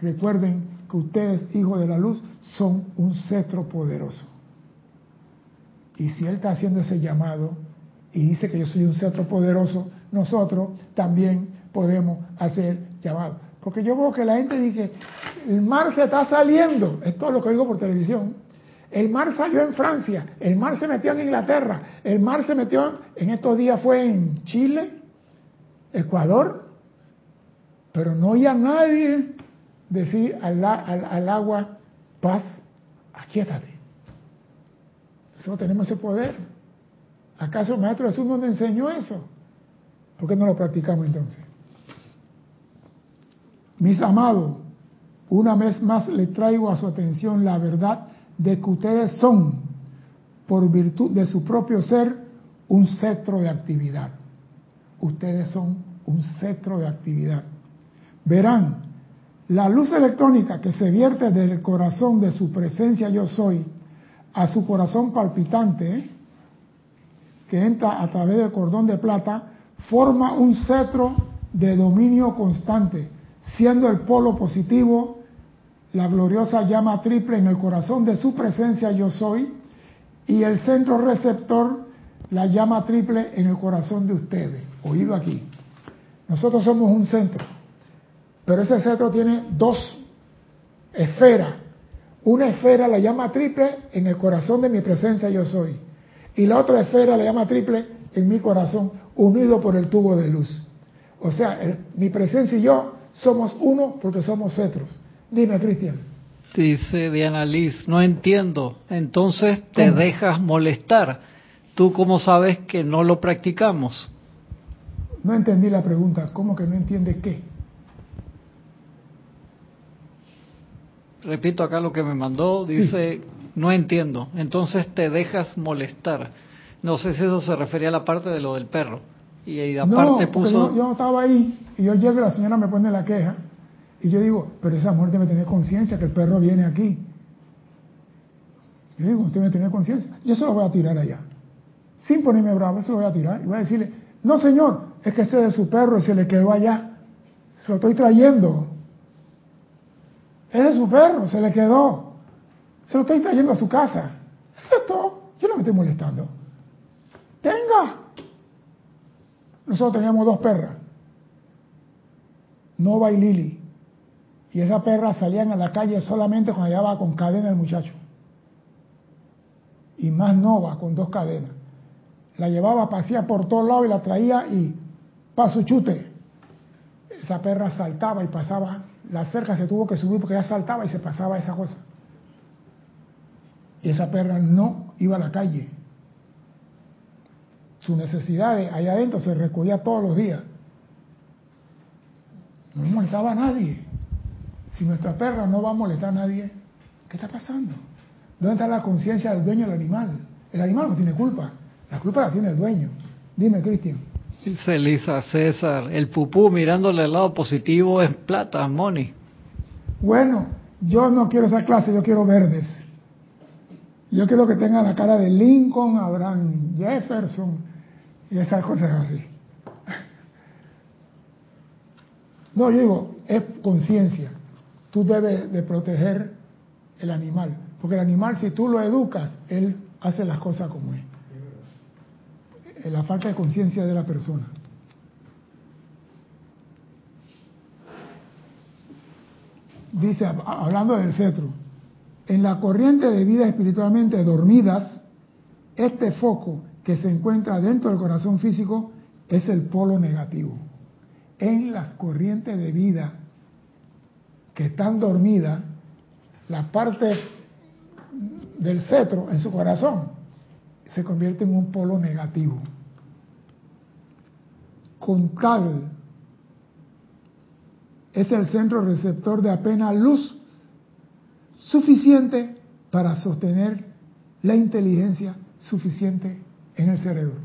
Recuerden que ustedes, hijos de la luz, son un cetro poderoso. Y si Él está haciendo ese llamado y dice que yo soy un cetro poderoso, nosotros también podemos hacer llamado. Porque yo veo que la gente dice, el mar se está saliendo, es todo lo que digo por televisión. El mar salió en Francia, el mar se metió en Inglaterra, el mar se metió, en estos días fue en Chile, Ecuador, pero no había nadie decir al, al, agua, paz, aquíétate. Tenemos ese poder. ¿Acaso el Maestro Jesús no nos enseñó eso? ¿Por qué no lo practicamos entonces? Mis amados, una vez más le traigo a su atención la verdad de que ustedes son, por virtud de su propio ser, un cetro de actividad. Ustedes son un cetro de actividad. Verán, la luz electrónica que se vierte del corazón de su presencia yo soy a su corazón palpitante, que entra a través del cordón de plata, forma un cetro de dominio constante, siendo el polo positivo la gloriosa llama triple en el corazón de su presencia yo soy y el centro receptor la llama triple en el corazón de ustedes. Oído aquí. Nosotros somos un centro. Pero ese centro tiene dos esferas. Una esfera la llama triple en el corazón de mi presencia yo soy. Y la otra esfera la llama triple en mi corazón, unido por el tubo de luz. O sea, mi presencia y yo somos uno porque somos centros. Dime, Cristian. Dice Diana Liz, no entiendo. Entonces te dejas molestar. ¿Tú cómo sabes que no lo practicamos? No entendí la pregunta. ¿Cómo que no entiende qué? Repito acá lo que me mandó, dice, no entiendo, entonces te dejas molestar. No sé si eso se refería a la parte de lo del perro. Y, ahí aparte puso... Yo, yo, estaba ahí y yo llego y la señora me pone la queja y yo digo, pero esa mujer debe tener conciencia que el perro viene aquí. Yo digo, usted debe tener conciencia. Yo se lo voy a tirar allá. Sin ponerme bravo, se lo voy a tirar y voy a decirle, no señor, es que ese es su perro y se le quedó allá. Se lo estoy trayendo. Ese es su perro, se le quedó. Se lo estoy trayendo a su casa. Eso es todo. Yo no me estoy molestando. Tenga. Nosotros teníamos dos perras. Nova y Lili. Y esas perras salían a la calle solamente cuando llevaba con cadena el muchacho. Y más Nova con dos cadenas. La llevaba a por todos lados y la traía y pa' su chute. Esa perra saltaba y pasaba la cerca se tuvo que subir porque ya saltaba y se pasaba esa cosa. Y esa perra no iba a la calle. Sus necesidades allá adentro se recogía todos los días. No molestaba a nadie. Si nuestra perra no va a molestar a nadie, ¿qué está pasando? ¿Dónde está la conciencia del dueño del animal? El animal no tiene culpa. La culpa la tiene el dueño. Dime, Cristian. Dice César, el pupú mirándole el lado positivo es plata, money. Bueno, yo no quiero esa clase, yo quiero verdes. Yo quiero que tenga la cara de Lincoln, Abraham Jefferson y esas cosas así. No, yo digo, es conciencia. Tú debes de proteger el animal, porque el animal si tú lo educas, él hace las cosas como es eh, la falta de conciencia de la persona. Dice, hablando del cetro, en la corriente de vida espiritualmente dormidas, este foco que se encuentra dentro del corazón físico es el polo negativo. En las corrientes de vida que están dormidas, la parte del cetro en su corazón se convierte en un polo negativo. Con tal es el centro receptor de apenas luz suficiente para sostener la inteligencia suficiente en el cerebro.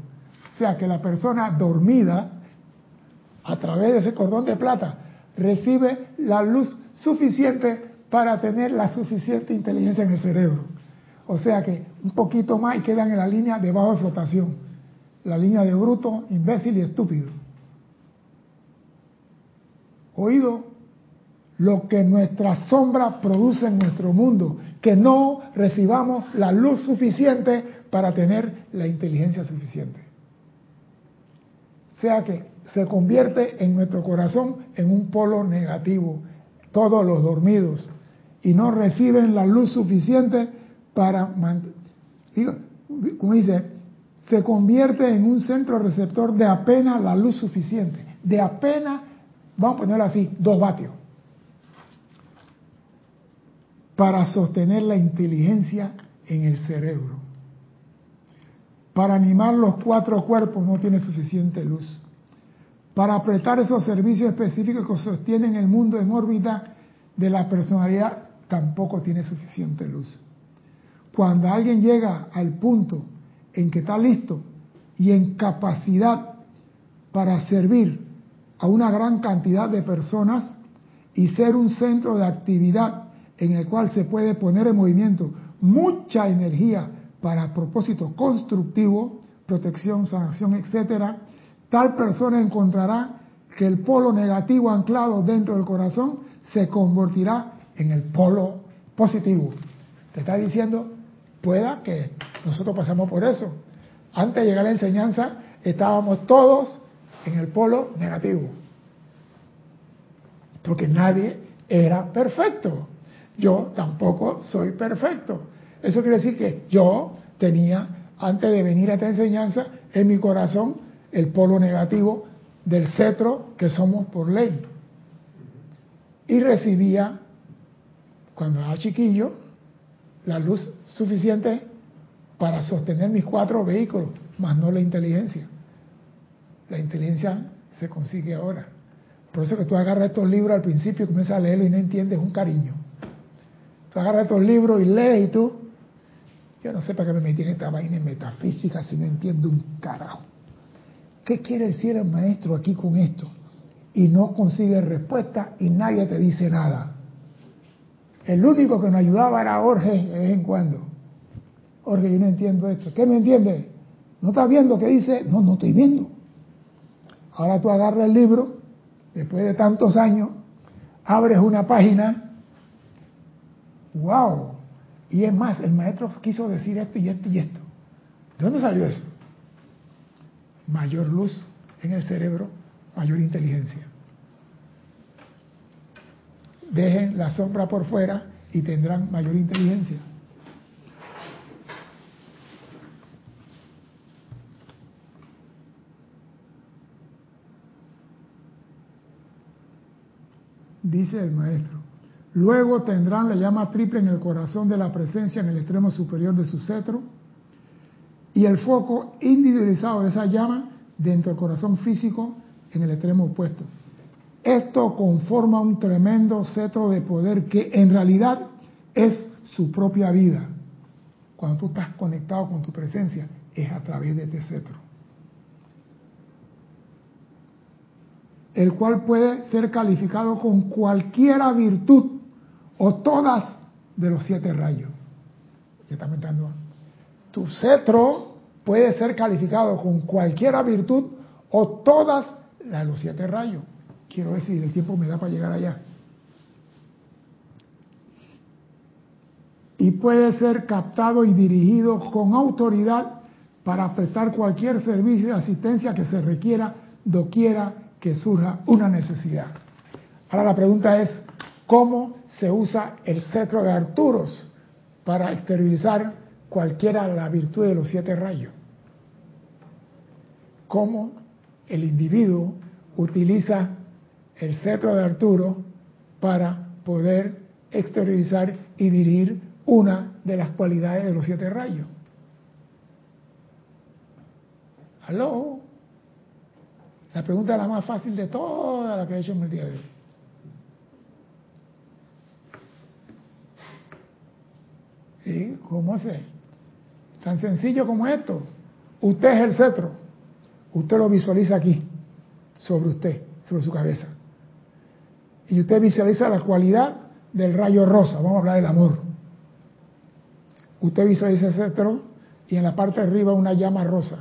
O sea que la persona dormida, a través de ese cordón de plata, recibe la luz suficiente para tener la suficiente inteligencia en el cerebro. O sea que un poquito más y quedan en la línea de bajo de flotación, la línea de bruto, imbécil y estúpido. Oído, lo que nuestra sombra produce en nuestro mundo, que no recibamos la luz suficiente para tener la inteligencia suficiente. O sea que se convierte en nuestro corazón en un polo negativo, todos los dormidos, y no reciben la luz suficiente para, como dice, se convierte en un centro receptor de apenas la luz suficiente, de apenas, vamos a ponerlo así, dos vatios para sostener la inteligencia en el cerebro. Para animar los cuatro cuerpos no tiene suficiente luz. Para apretar esos servicios específicos que sostienen el mundo en órbita de la personalidad tampoco tiene suficiente luz. Cuando alguien llega al punto en que está listo y en capacidad para servir a una gran cantidad de personas y ser un centro de actividad en el cual se puede poner en movimiento mucha energía para propósito constructivo, protección, sanación, etcétera, tal persona encontrará que el polo negativo anclado dentro del corazón se convertirá en el polo positivo. Te está diciendo, pueda que nosotros pasamos por eso. Antes de llegar a la enseñanza, estábamos todos en el polo negativo. Porque nadie era perfecto. Yo tampoco soy perfecto. Eso quiere decir que yo tenía, antes de venir a esta enseñanza, en mi corazón el polo negativo del cetro que somos por ley. Y recibía, cuando era chiquillo, la luz suficiente para sostener mis cuatro vehículos, más no la inteligencia. La inteligencia se consigue ahora. Por eso que tú agarras estos libros al principio y comienzas a leerlo y no entiendes un cariño. Tú agarras estos libros y lees y tú, yo no sé para qué me metí en esta vaina en metafísica si no entiendo un carajo. ¿Qué quiere decir el maestro aquí con esto? Y no consigue respuesta y nadie te dice nada. El único que nos ayudaba era Jorge de vez en cuando. Jorge, yo no entiendo esto. ¿Qué me entiende? ¿No estás viendo qué dice? No, no estoy viendo. Ahora tú agarras el libro, después de tantos años, abres una página ¡Wow! Y es más, el maestro quiso decir esto y esto y esto. ¿De dónde salió eso? Mayor luz en el cerebro, mayor inteligencia. Dejen la sombra por fuera y tendrán mayor inteligencia. Dice el maestro. Luego tendrán la llama triple en el corazón de la presencia en el extremo superior de su cetro y el foco individualizado de esa llama dentro del corazón físico en el extremo opuesto. Esto conforma un tremendo cetro de poder que en realidad es su propia vida. Cuando tú estás conectado con tu presencia, es a través de este cetro. El cual puede ser calificado con cualquiera virtud o todas de los siete rayos. Ya estamos entrando. Tu cetro puede ser calificado con cualquier virtud o todas de los siete rayos. Quiero ver si el tiempo me da para llegar allá. Y puede ser captado y dirigido con autoridad para prestar cualquier servicio de asistencia que se requiera doquiera que surja una necesidad. Ahora la pregunta es, ¿cómo se usa el cetro de Arturos para exteriorizar cualquiera de las virtudes de los siete rayos. Cómo el individuo utiliza el cetro de Arturo para poder exteriorizar y dirigir una de las cualidades de los siete rayos. ¿Aló? La pregunta es la más fácil de todas las que he hecho en el día de hoy. ¿Y cómo es? Tan sencillo como esto. Usted es el cetro. Usted lo visualiza aquí, sobre usted, sobre su cabeza. Y usted visualiza la cualidad del rayo rosa. Vamos a hablar del amor. Usted visualiza el cetro y en la parte de arriba una llama rosa.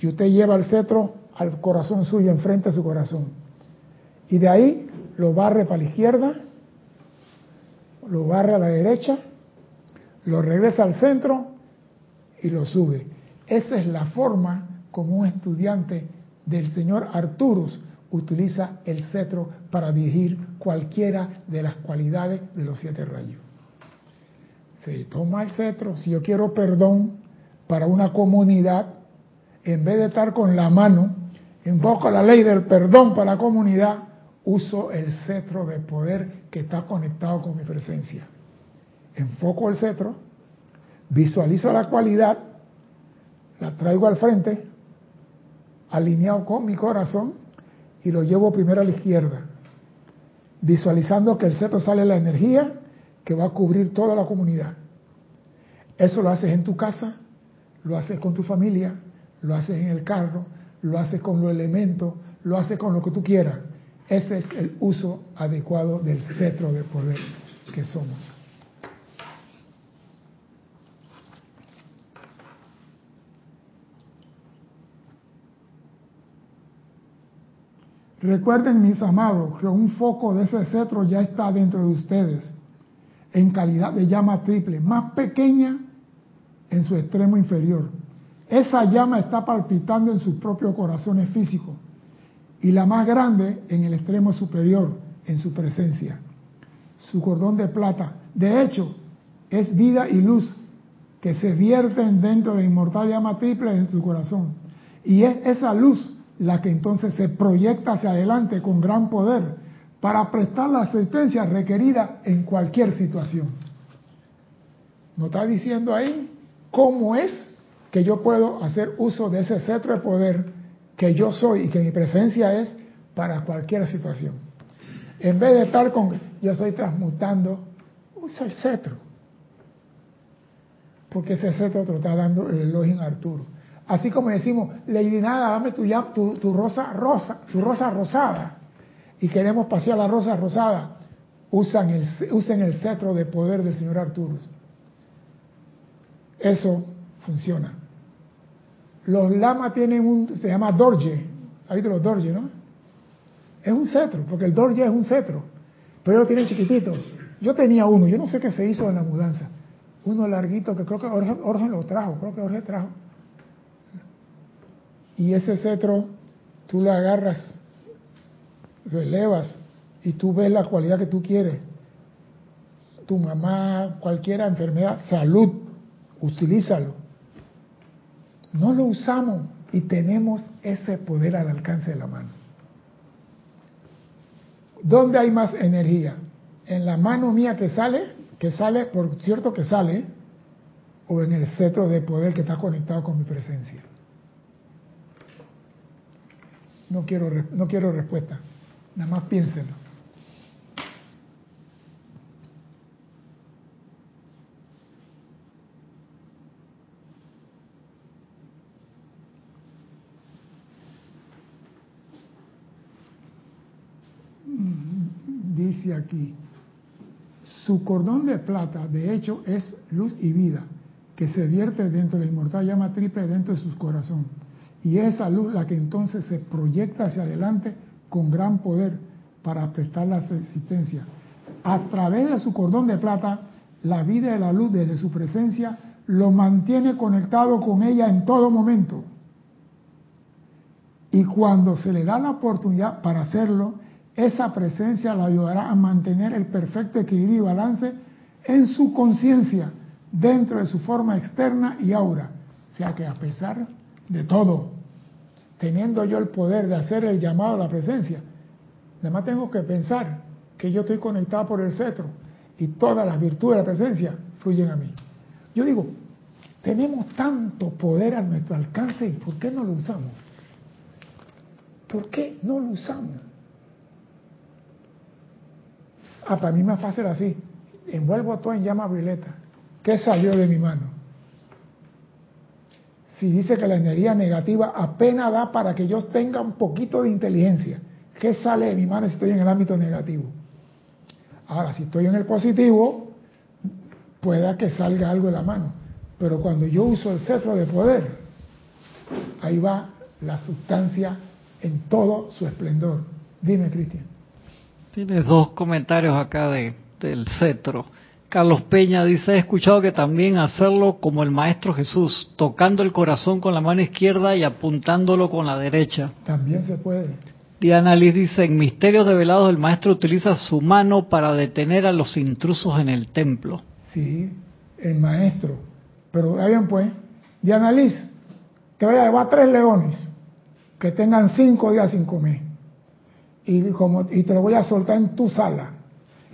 Y usted lleva el cetro al corazón suyo, enfrente a su corazón. Y de ahí lo barre para la izquierda, lo barre a la derecha, lo regresa al centro y lo sube. Esa es la forma como un estudiante del señor Arturus utiliza el cetro para dirigir cualquiera de las cualidades de los siete rayos. Se toma el cetro, si yo quiero perdón para una comunidad, en vez de estar con la mano, invoco la ley del perdón para la comunidad, uso el cetro de poder que está conectado con mi presencia. Enfoco el cetro, visualizo la cualidad, la traigo al frente, alineado con mi corazón, y lo llevo primero a la izquierda, visualizando que el cetro sale la energía que va a cubrir toda la comunidad. Eso lo haces en tu casa, lo haces con tu familia, lo haces en el carro, lo haces con los elementos, lo haces con lo que tú quieras. Ese es el uso adecuado del cetro de poder que somos. Recuerden, mis amados, que un foco de ese cetro ya está dentro de ustedes, en calidad de llama triple, más pequeña en su extremo inferior. Esa llama está palpitando en sus propios corazones físicos y la más grande en el extremo superior, en su presencia. Su cordón de plata, de hecho, es vida y luz que se vierten dentro de la inmortal llama triple en su corazón. Y es esa luz la que entonces se proyecta hacia adelante con gran poder para prestar la asistencia requerida en cualquier situación. ¿No está diciendo ahí cómo es que yo puedo hacer uso de ese cetro de poder que yo soy y que mi presencia es para cualquier situación? En vez de estar con yo estoy transmutando, usa el cetro. Porque ese cetro te lo está dando el Elohim Arturo. Así como decimos, Lady Nada, dame tu, rosa rosa, tu rosa rosada. Y queremos pasear la rosa rosada. Usen el cetro de poder del señor Arturo. Eso funciona. Los lamas tienen un, se llama dorje. Ahí de los dorje, ¿no? Es un cetro, porque el dorje es un cetro. Pero ellos tienen chiquitito. Yo tenía uno, yo no sé qué se hizo en la mudanza. Uno larguito que creo que Jorge lo trajo, creo que Jorge trajo y ese cetro tú lo agarras, lo elevas y tú ves la cualidad que tú quieres. Tu mamá, cualquier enfermedad, salud, utilízalo. No lo usamos y tenemos ese poder al alcance de la mano. ¿Dónde hay más energía? ¿En la mano mía que sale? Que sale, por cierto que sale, o en el cetro de poder que está conectado con mi presencia. No quiero, no quiero respuesta, nada más piénselo. Mm, dice aquí, su cordón de plata, de hecho, es luz y vida, que se vierte dentro de la inmortal llama triple dentro de sus corazones y esa luz la que entonces se proyecta hacia adelante con gran poder para prestar la resistencia. A través de su cordón de plata, la vida de la luz desde su presencia lo mantiene conectado con ella en todo momento. Y cuando se le da la oportunidad para hacerlo, esa presencia lo ayudará a mantener el perfecto equilibrio y balance en su conciencia dentro de su forma externa y aura. O sea que a pesar de todo, teniendo yo el poder de hacer el llamado a la presencia, además tengo que pensar que yo estoy conectado por el cetro y todas las virtudes de la presencia fluyen a mí. Yo digo, tenemos tanto poder a nuestro alcance y ¿por qué no lo usamos? ¿Por qué no lo usamos? Ah, para mí más fácil así. Envuelvo todo en llama violeta. ¿Qué salió de mi mano? Si dice que la energía negativa apenas da para que yo tenga un poquito de inteligencia, ¿qué sale de mi mano si estoy en el ámbito negativo? Ahora, si estoy en el positivo, pueda que salga algo de la mano. Pero cuando yo uso el cetro de poder, ahí va la sustancia en todo su esplendor. Dime, Cristian. Tienes dos comentarios acá de, del cetro. Carlos Peña dice, he escuchado que también hacerlo como el Maestro Jesús, tocando el corazón con la mano izquierda y apuntándolo con la derecha. También se puede. Diana Liz dice, en Misterios Develados el Maestro utiliza su mano para detener a los intrusos en el templo. Sí, el Maestro. Pero vayan pues, Diana Liz, te voy a llevar tres leones que tengan cinco días sin comer. Y, como, y te lo voy a soltar en tu sala.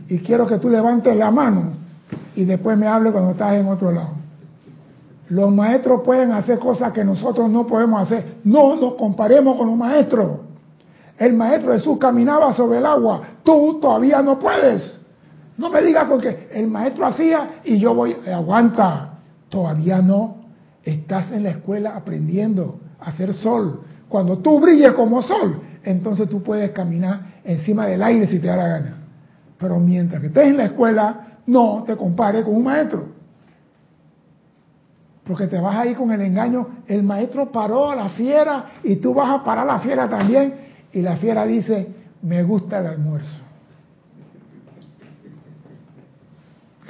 Y quiero que tú levantes la mano y después me hable cuando estás en otro lado. Los maestros pueden hacer cosas que nosotros no podemos hacer. No nos comparemos con los maestros. El maestro Jesús caminaba sobre el agua. Tú todavía no puedes. No me digas porque el maestro hacía y yo voy, aguanta. Todavía no. Estás en la escuela aprendiendo a hacer sol. Cuando tú brilles como sol, entonces tú puedes caminar encima del aire si te da la gana. Pero mientras que estés en la escuela, no te compare con un maestro. Porque te vas ahí con el engaño. El maestro paró a la fiera y tú vas a parar a la fiera también. Y la fiera dice, me gusta el almuerzo.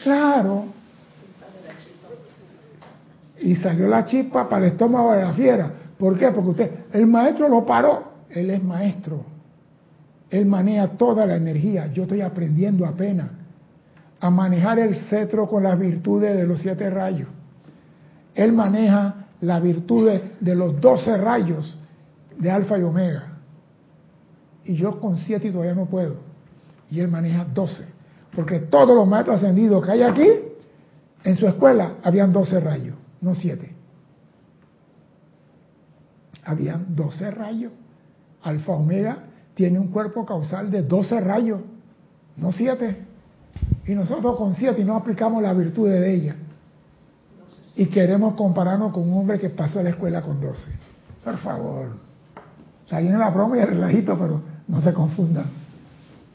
Claro. Y salió la chispa para el estómago de la fiera. ¿Por qué? Porque usted, el maestro lo paró. Él es maestro. Él maneja toda la energía. Yo estoy aprendiendo apenas a manejar el cetro con las virtudes de los siete rayos. Él maneja las virtudes de los doce rayos de alfa y omega. Y yo con siete todavía no puedo. Y él maneja doce. Porque todos los maestros ascendidos que hay aquí, en su escuela, habían doce rayos, no siete. Habían doce rayos. Alfa Omega tiene un cuerpo causal de doce rayos, no siete. Y nosotros con siete no aplicamos la virtud de ella. Y queremos compararnos con un hombre que pasó a la escuela con doce. Por favor. Está bien la broma y el relajito, pero no se confundan.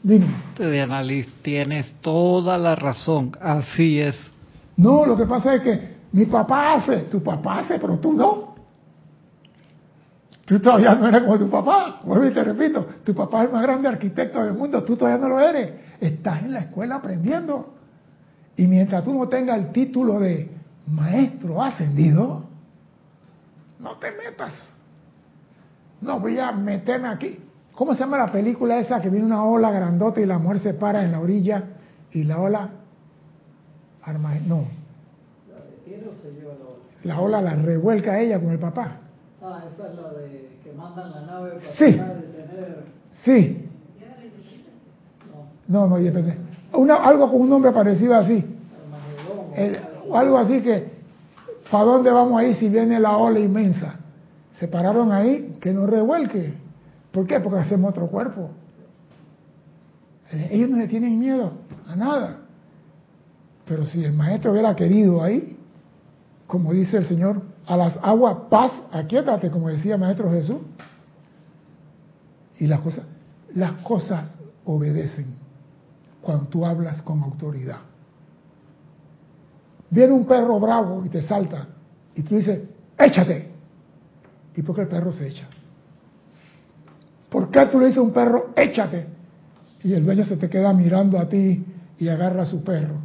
Dime. Diana Liz, tienes toda la razón. Así es. No, lo que pasa es que mi papá hace, tu papá hace, pero tú no. Tú todavía no eres como tu papá. Vuelvo y te repito, tu papá es el más grande arquitecto del mundo, tú todavía no lo eres. Estás en la escuela aprendiendo. Y mientras tú no tengas el título de maestro ascendido, no te metas. No voy a meterme aquí. ¿Cómo se llama la película esa que viene una ola grandota y la mujer se para en la orilla y la ola arma no la ola la revuelca a ella con el papá ah esa es la de que mandan la nave para sí detener sí no, no depende. Una, algo con un nombre parecido así. algo así que, ¿para dónde vamos ahí si viene la ola inmensa? Se pararon ahí, que no revuelque. ¿Por qué? Porque hacemos otro cuerpo. Ellos no le tienen miedo a nada. Pero si el maestro hubiera querido ahí, como dice el Señor, a las aguas, paz, aquíétate, como decía Maestro Jesús. Y las cosas, las cosas obedecen cuando tú hablas con autoridad. Viene un perro bravo y te salta y tú dices, échate. ¿Y por qué el perro se echa? ¿Por qué tú le dices a un perro, échate? Y el dueño se te queda mirando a ti y agarra a su perro.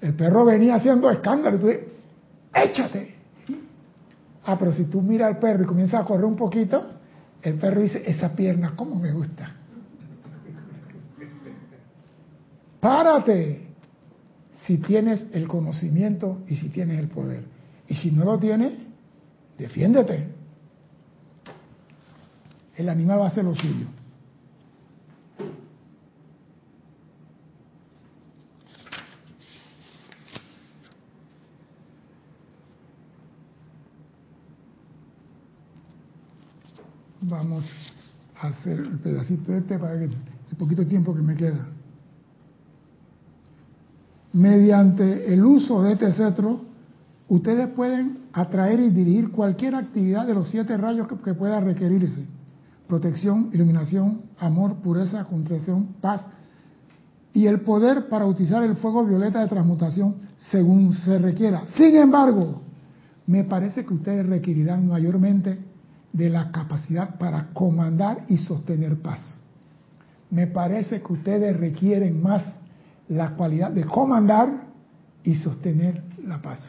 El perro venía haciendo escándalo y tú dices, échate. Ah, pero si tú miras al perro y comienzas a correr un poquito, el perro dice, esa pierna, ¿cómo me gusta? Párate si tienes el conocimiento y si tienes el poder. Y si no lo tienes, defiéndete. El animal va a hacer lo suyo. Vamos a hacer el pedacito este para que el poquito tiempo que me queda. Mediante el uso de este cetro, ustedes pueden atraer y dirigir cualquier actividad de los siete rayos que, pueda requerirse. Protección, iluminación, amor, pureza, contrición, paz y el poder para utilizar el fuego violeta de transmutación según se requiera. Sin embargo, me parece que ustedes requerirán mayormente de la capacidad para comandar y sostener paz. Me parece que ustedes requieren más la cualidad de comandar y sostener la paz.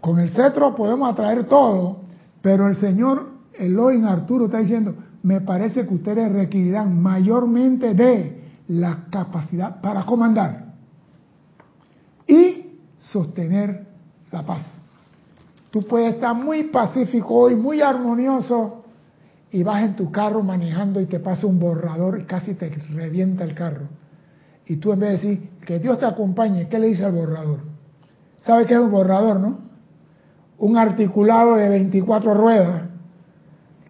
Con el cetro podemos atraer todo, pero el Señor Elohim Arturo está diciendo, me parece que ustedes requerirán mayormente de la capacidad para comandar y sostener la paz. Tú puedes estar muy pacífico y muy armonioso y vas en tu carro manejando y te pasa un borrador y casi te revienta el carro. Y tú en vez de decir que Dios te acompañe, ¿qué le dice al borrador? ¿Sabe qué es un borrador, no? Un articulado de 24 ruedas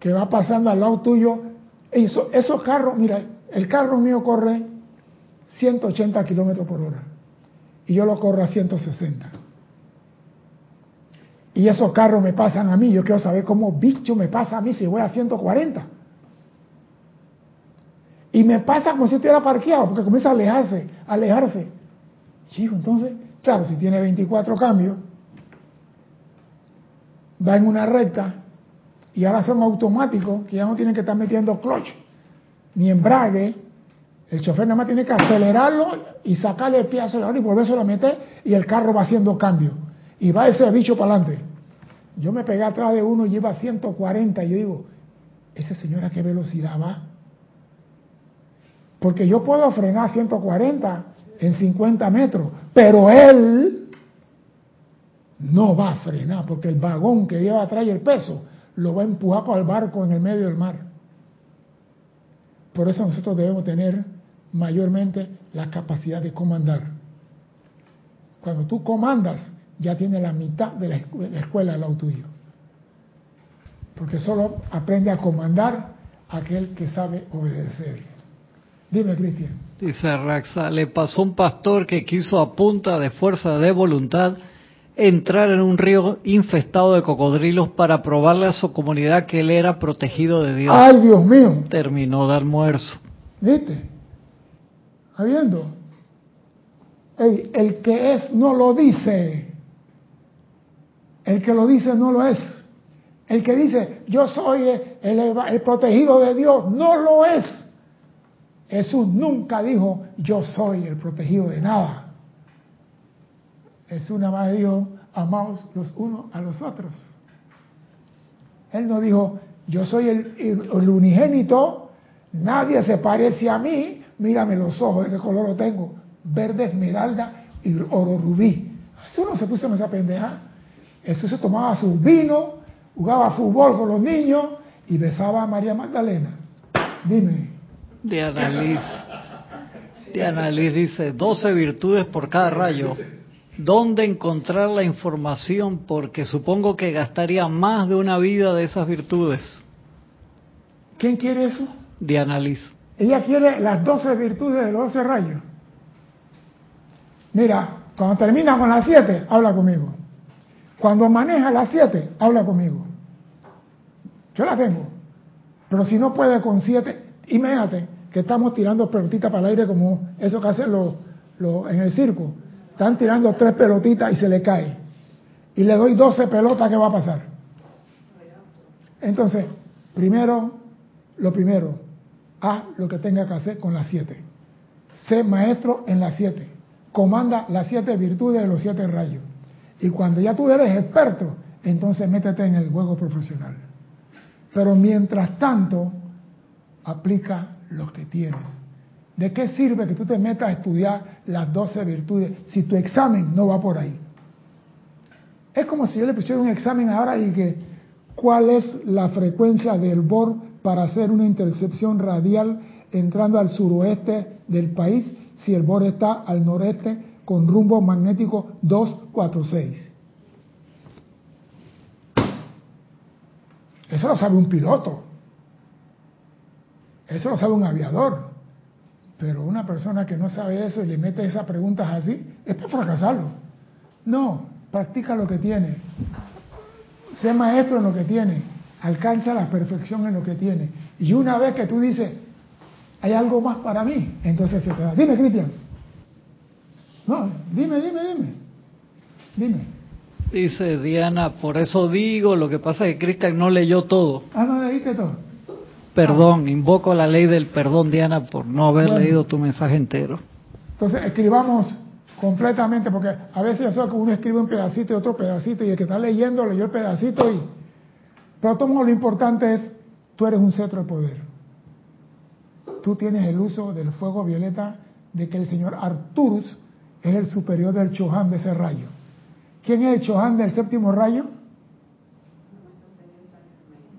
que va pasando al lado tuyo. Eso, esos carros, mira, el carro mío corre 180 kilómetros por hora y yo lo corro a 160. Y esos carros me pasan a mí, yo quiero saber cómo bicho me pasa a mí si voy a 140. Y me pasa como si estuviera parqueado, porque comienza a alejarse, a alejarse. Chico, entonces, claro, si tiene 24 cambios, va en una recta y ahora son automáticos, que ya no tienen que estar metiendo clutch ni embrague. El chofer nada más tiene que acelerarlo y sacarle el pie acelerador y volverse a meter y el carro va haciendo cambio. Y va ese bicho para adelante. Yo me pegué atrás de uno y iba a 140 y yo digo, ¿ese señor a qué velocidad va? Porque yo puedo frenar 140 en 50 metros, pero él no va a frenar porque el vagón que lleva atrás y el peso lo va a empujar para el barco en el medio del mar. Por eso nosotros debemos tener mayormente la capacidad de comandar. Cuando tú comandas, ya tienes la mitad de la escuela, del lado tuyo. Porque solo aprende a comandar aquel que sabe obedecer. Dime, Cristian. Dice Raxa, le pasó un pastor que quiso a punta de fuerza de voluntad entrar en un río infestado de cocodrilos para probarle a su comunidad que él era protegido de Dios. ¡Ay, Dios mío! Terminó de almuerzo. ¿Viste? Habiendo. el que es no lo dice. El que lo dice no lo es. El que dice yo soy el protegido de Dios no lo es. Jesús nunca dijo, yo soy el protegido de nada. Jesús nada más dijo, amaos los unos a los otros. Él no dijo, yo soy el, unigénito, nadie se parece a mí, mírame los ojos, ¿de qué color lo tengo? Verde esmeralda y oro rubí. Eso no se puso en esa pendeja. Jesús se tomaba su vino, jugaba fútbol con los niños y besaba a María Magdalena. Dime, de Annalise. De Annalise dice, 12 virtudes por cada rayo. ¿Dónde encontrar la información? Porque supongo que gastaría más de una vida de esas virtudes. ¿Quién quiere eso? De Annalise. Ella quiere las 12 virtudes de los 12 rayos. Mira, cuando termina con las 7, habla conmigo. Cuando maneja las 7, habla conmigo. Yo la tengo. Pero si no puede con 7, imagínate, que estamos tirando pelotitas para el aire como eso que hacen los, en el circo. Están tirando tres pelotitas y se le cae. Y le doy 12 pelotas, ¿qué va a pasar? Entonces, primero, lo primero, haz lo que tenga que hacer con las siete. Sé maestro en las siete. Comanda las siete virtudes de los siete rayos. Y cuando ya tú eres experto, entonces métete en el juego profesional. Pero mientras tanto, aplica lo que tienes. ¿De qué sirve que tú te metas a estudiar las 12 virtudes si tu examen no va por ahí? Es como si yo le pusiera un examen ahora y que cuál es la frecuencia del BOR para hacer una intercepción radial entrando al suroeste del país si el BOR está al noreste con rumbo magnético 246. Eso lo sabe un piloto. Eso lo sabe un aviador. Pero una persona que no sabe eso y le mete esas preguntas así, es para fracasarlo. No, practica lo que tiene. Sé maestro en lo que tiene. Alcanza la perfección en lo que tiene. Y una vez que tú dices, hay algo más para mí, entonces se te da. Dime, Cristian. No, dime, dime, dime. Dime. Dice Diana, por eso digo, lo que pasa es que Cristian no leyó todo. Ah, no leíste todo. Perdón, invoco la ley del perdón, Diana, por no haber leído tu mensaje entero. Entonces, escribamos completamente, porque a veces eso que uno escribe un pedacito y otro pedacito, y el que está leyendo leyó el pedacito y... Pero todo lo importante es, tú eres un cetro de poder. Tú tienes el uso del fuego violeta de que el señor Arturus es el superior del Chohan de ese rayo. ¿Quién es el Chohan del séptimo rayo?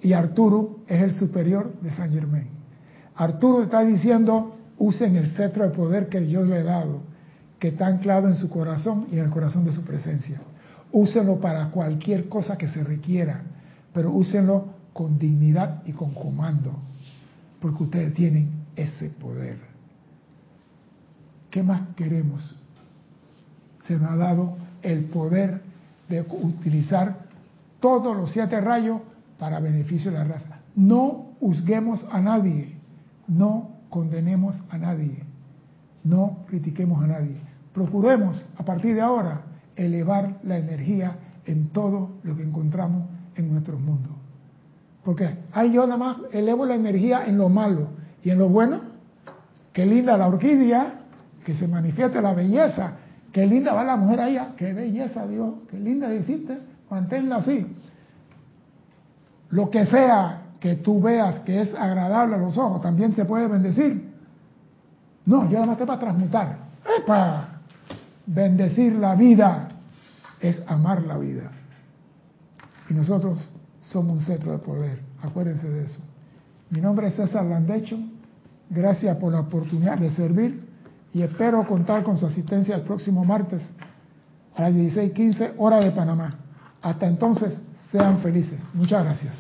y Arturo es el superior de San Germain. Arturo está diciendo, usen el cetro de poder que yo le he dado, que está anclado en su corazón y en el corazón de su presencia. Úsenlo para cualquier cosa que se requiera, pero úsenlo con dignidad y con comando, porque ustedes tienen ese poder. ¿Qué más queremos? Se nos ha dado el poder de utilizar todos los siete rayos para beneficio de la raza. No juzguemos a nadie, no condenemos a nadie, no critiquemos a nadie. Procuremos a partir de ahora elevar la energía en todo lo que encontramos en nuestro mundo. Porque ahí yo nada más elevo la energía en lo malo y en lo bueno. Qué linda la orquídea, que se manifieste la belleza. Qué linda va la mujer allá, qué belleza Dios, qué linda hiciste, manténla así. Lo que sea que tú veas que es agradable a los ojos, también se puede bendecir. No, yo nada más te para transmutar. ¡Epa! Bendecir la vida es amar la vida. Y nosotros somos un centro de poder. Acuérdense de eso. Mi nombre es César Landecho. Gracias por la oportunidad de servir y espero contar con su asistencia el próximo martes a las 16:15 hora de Panamá. Hasta entonces, sean felices. Muchas gracias.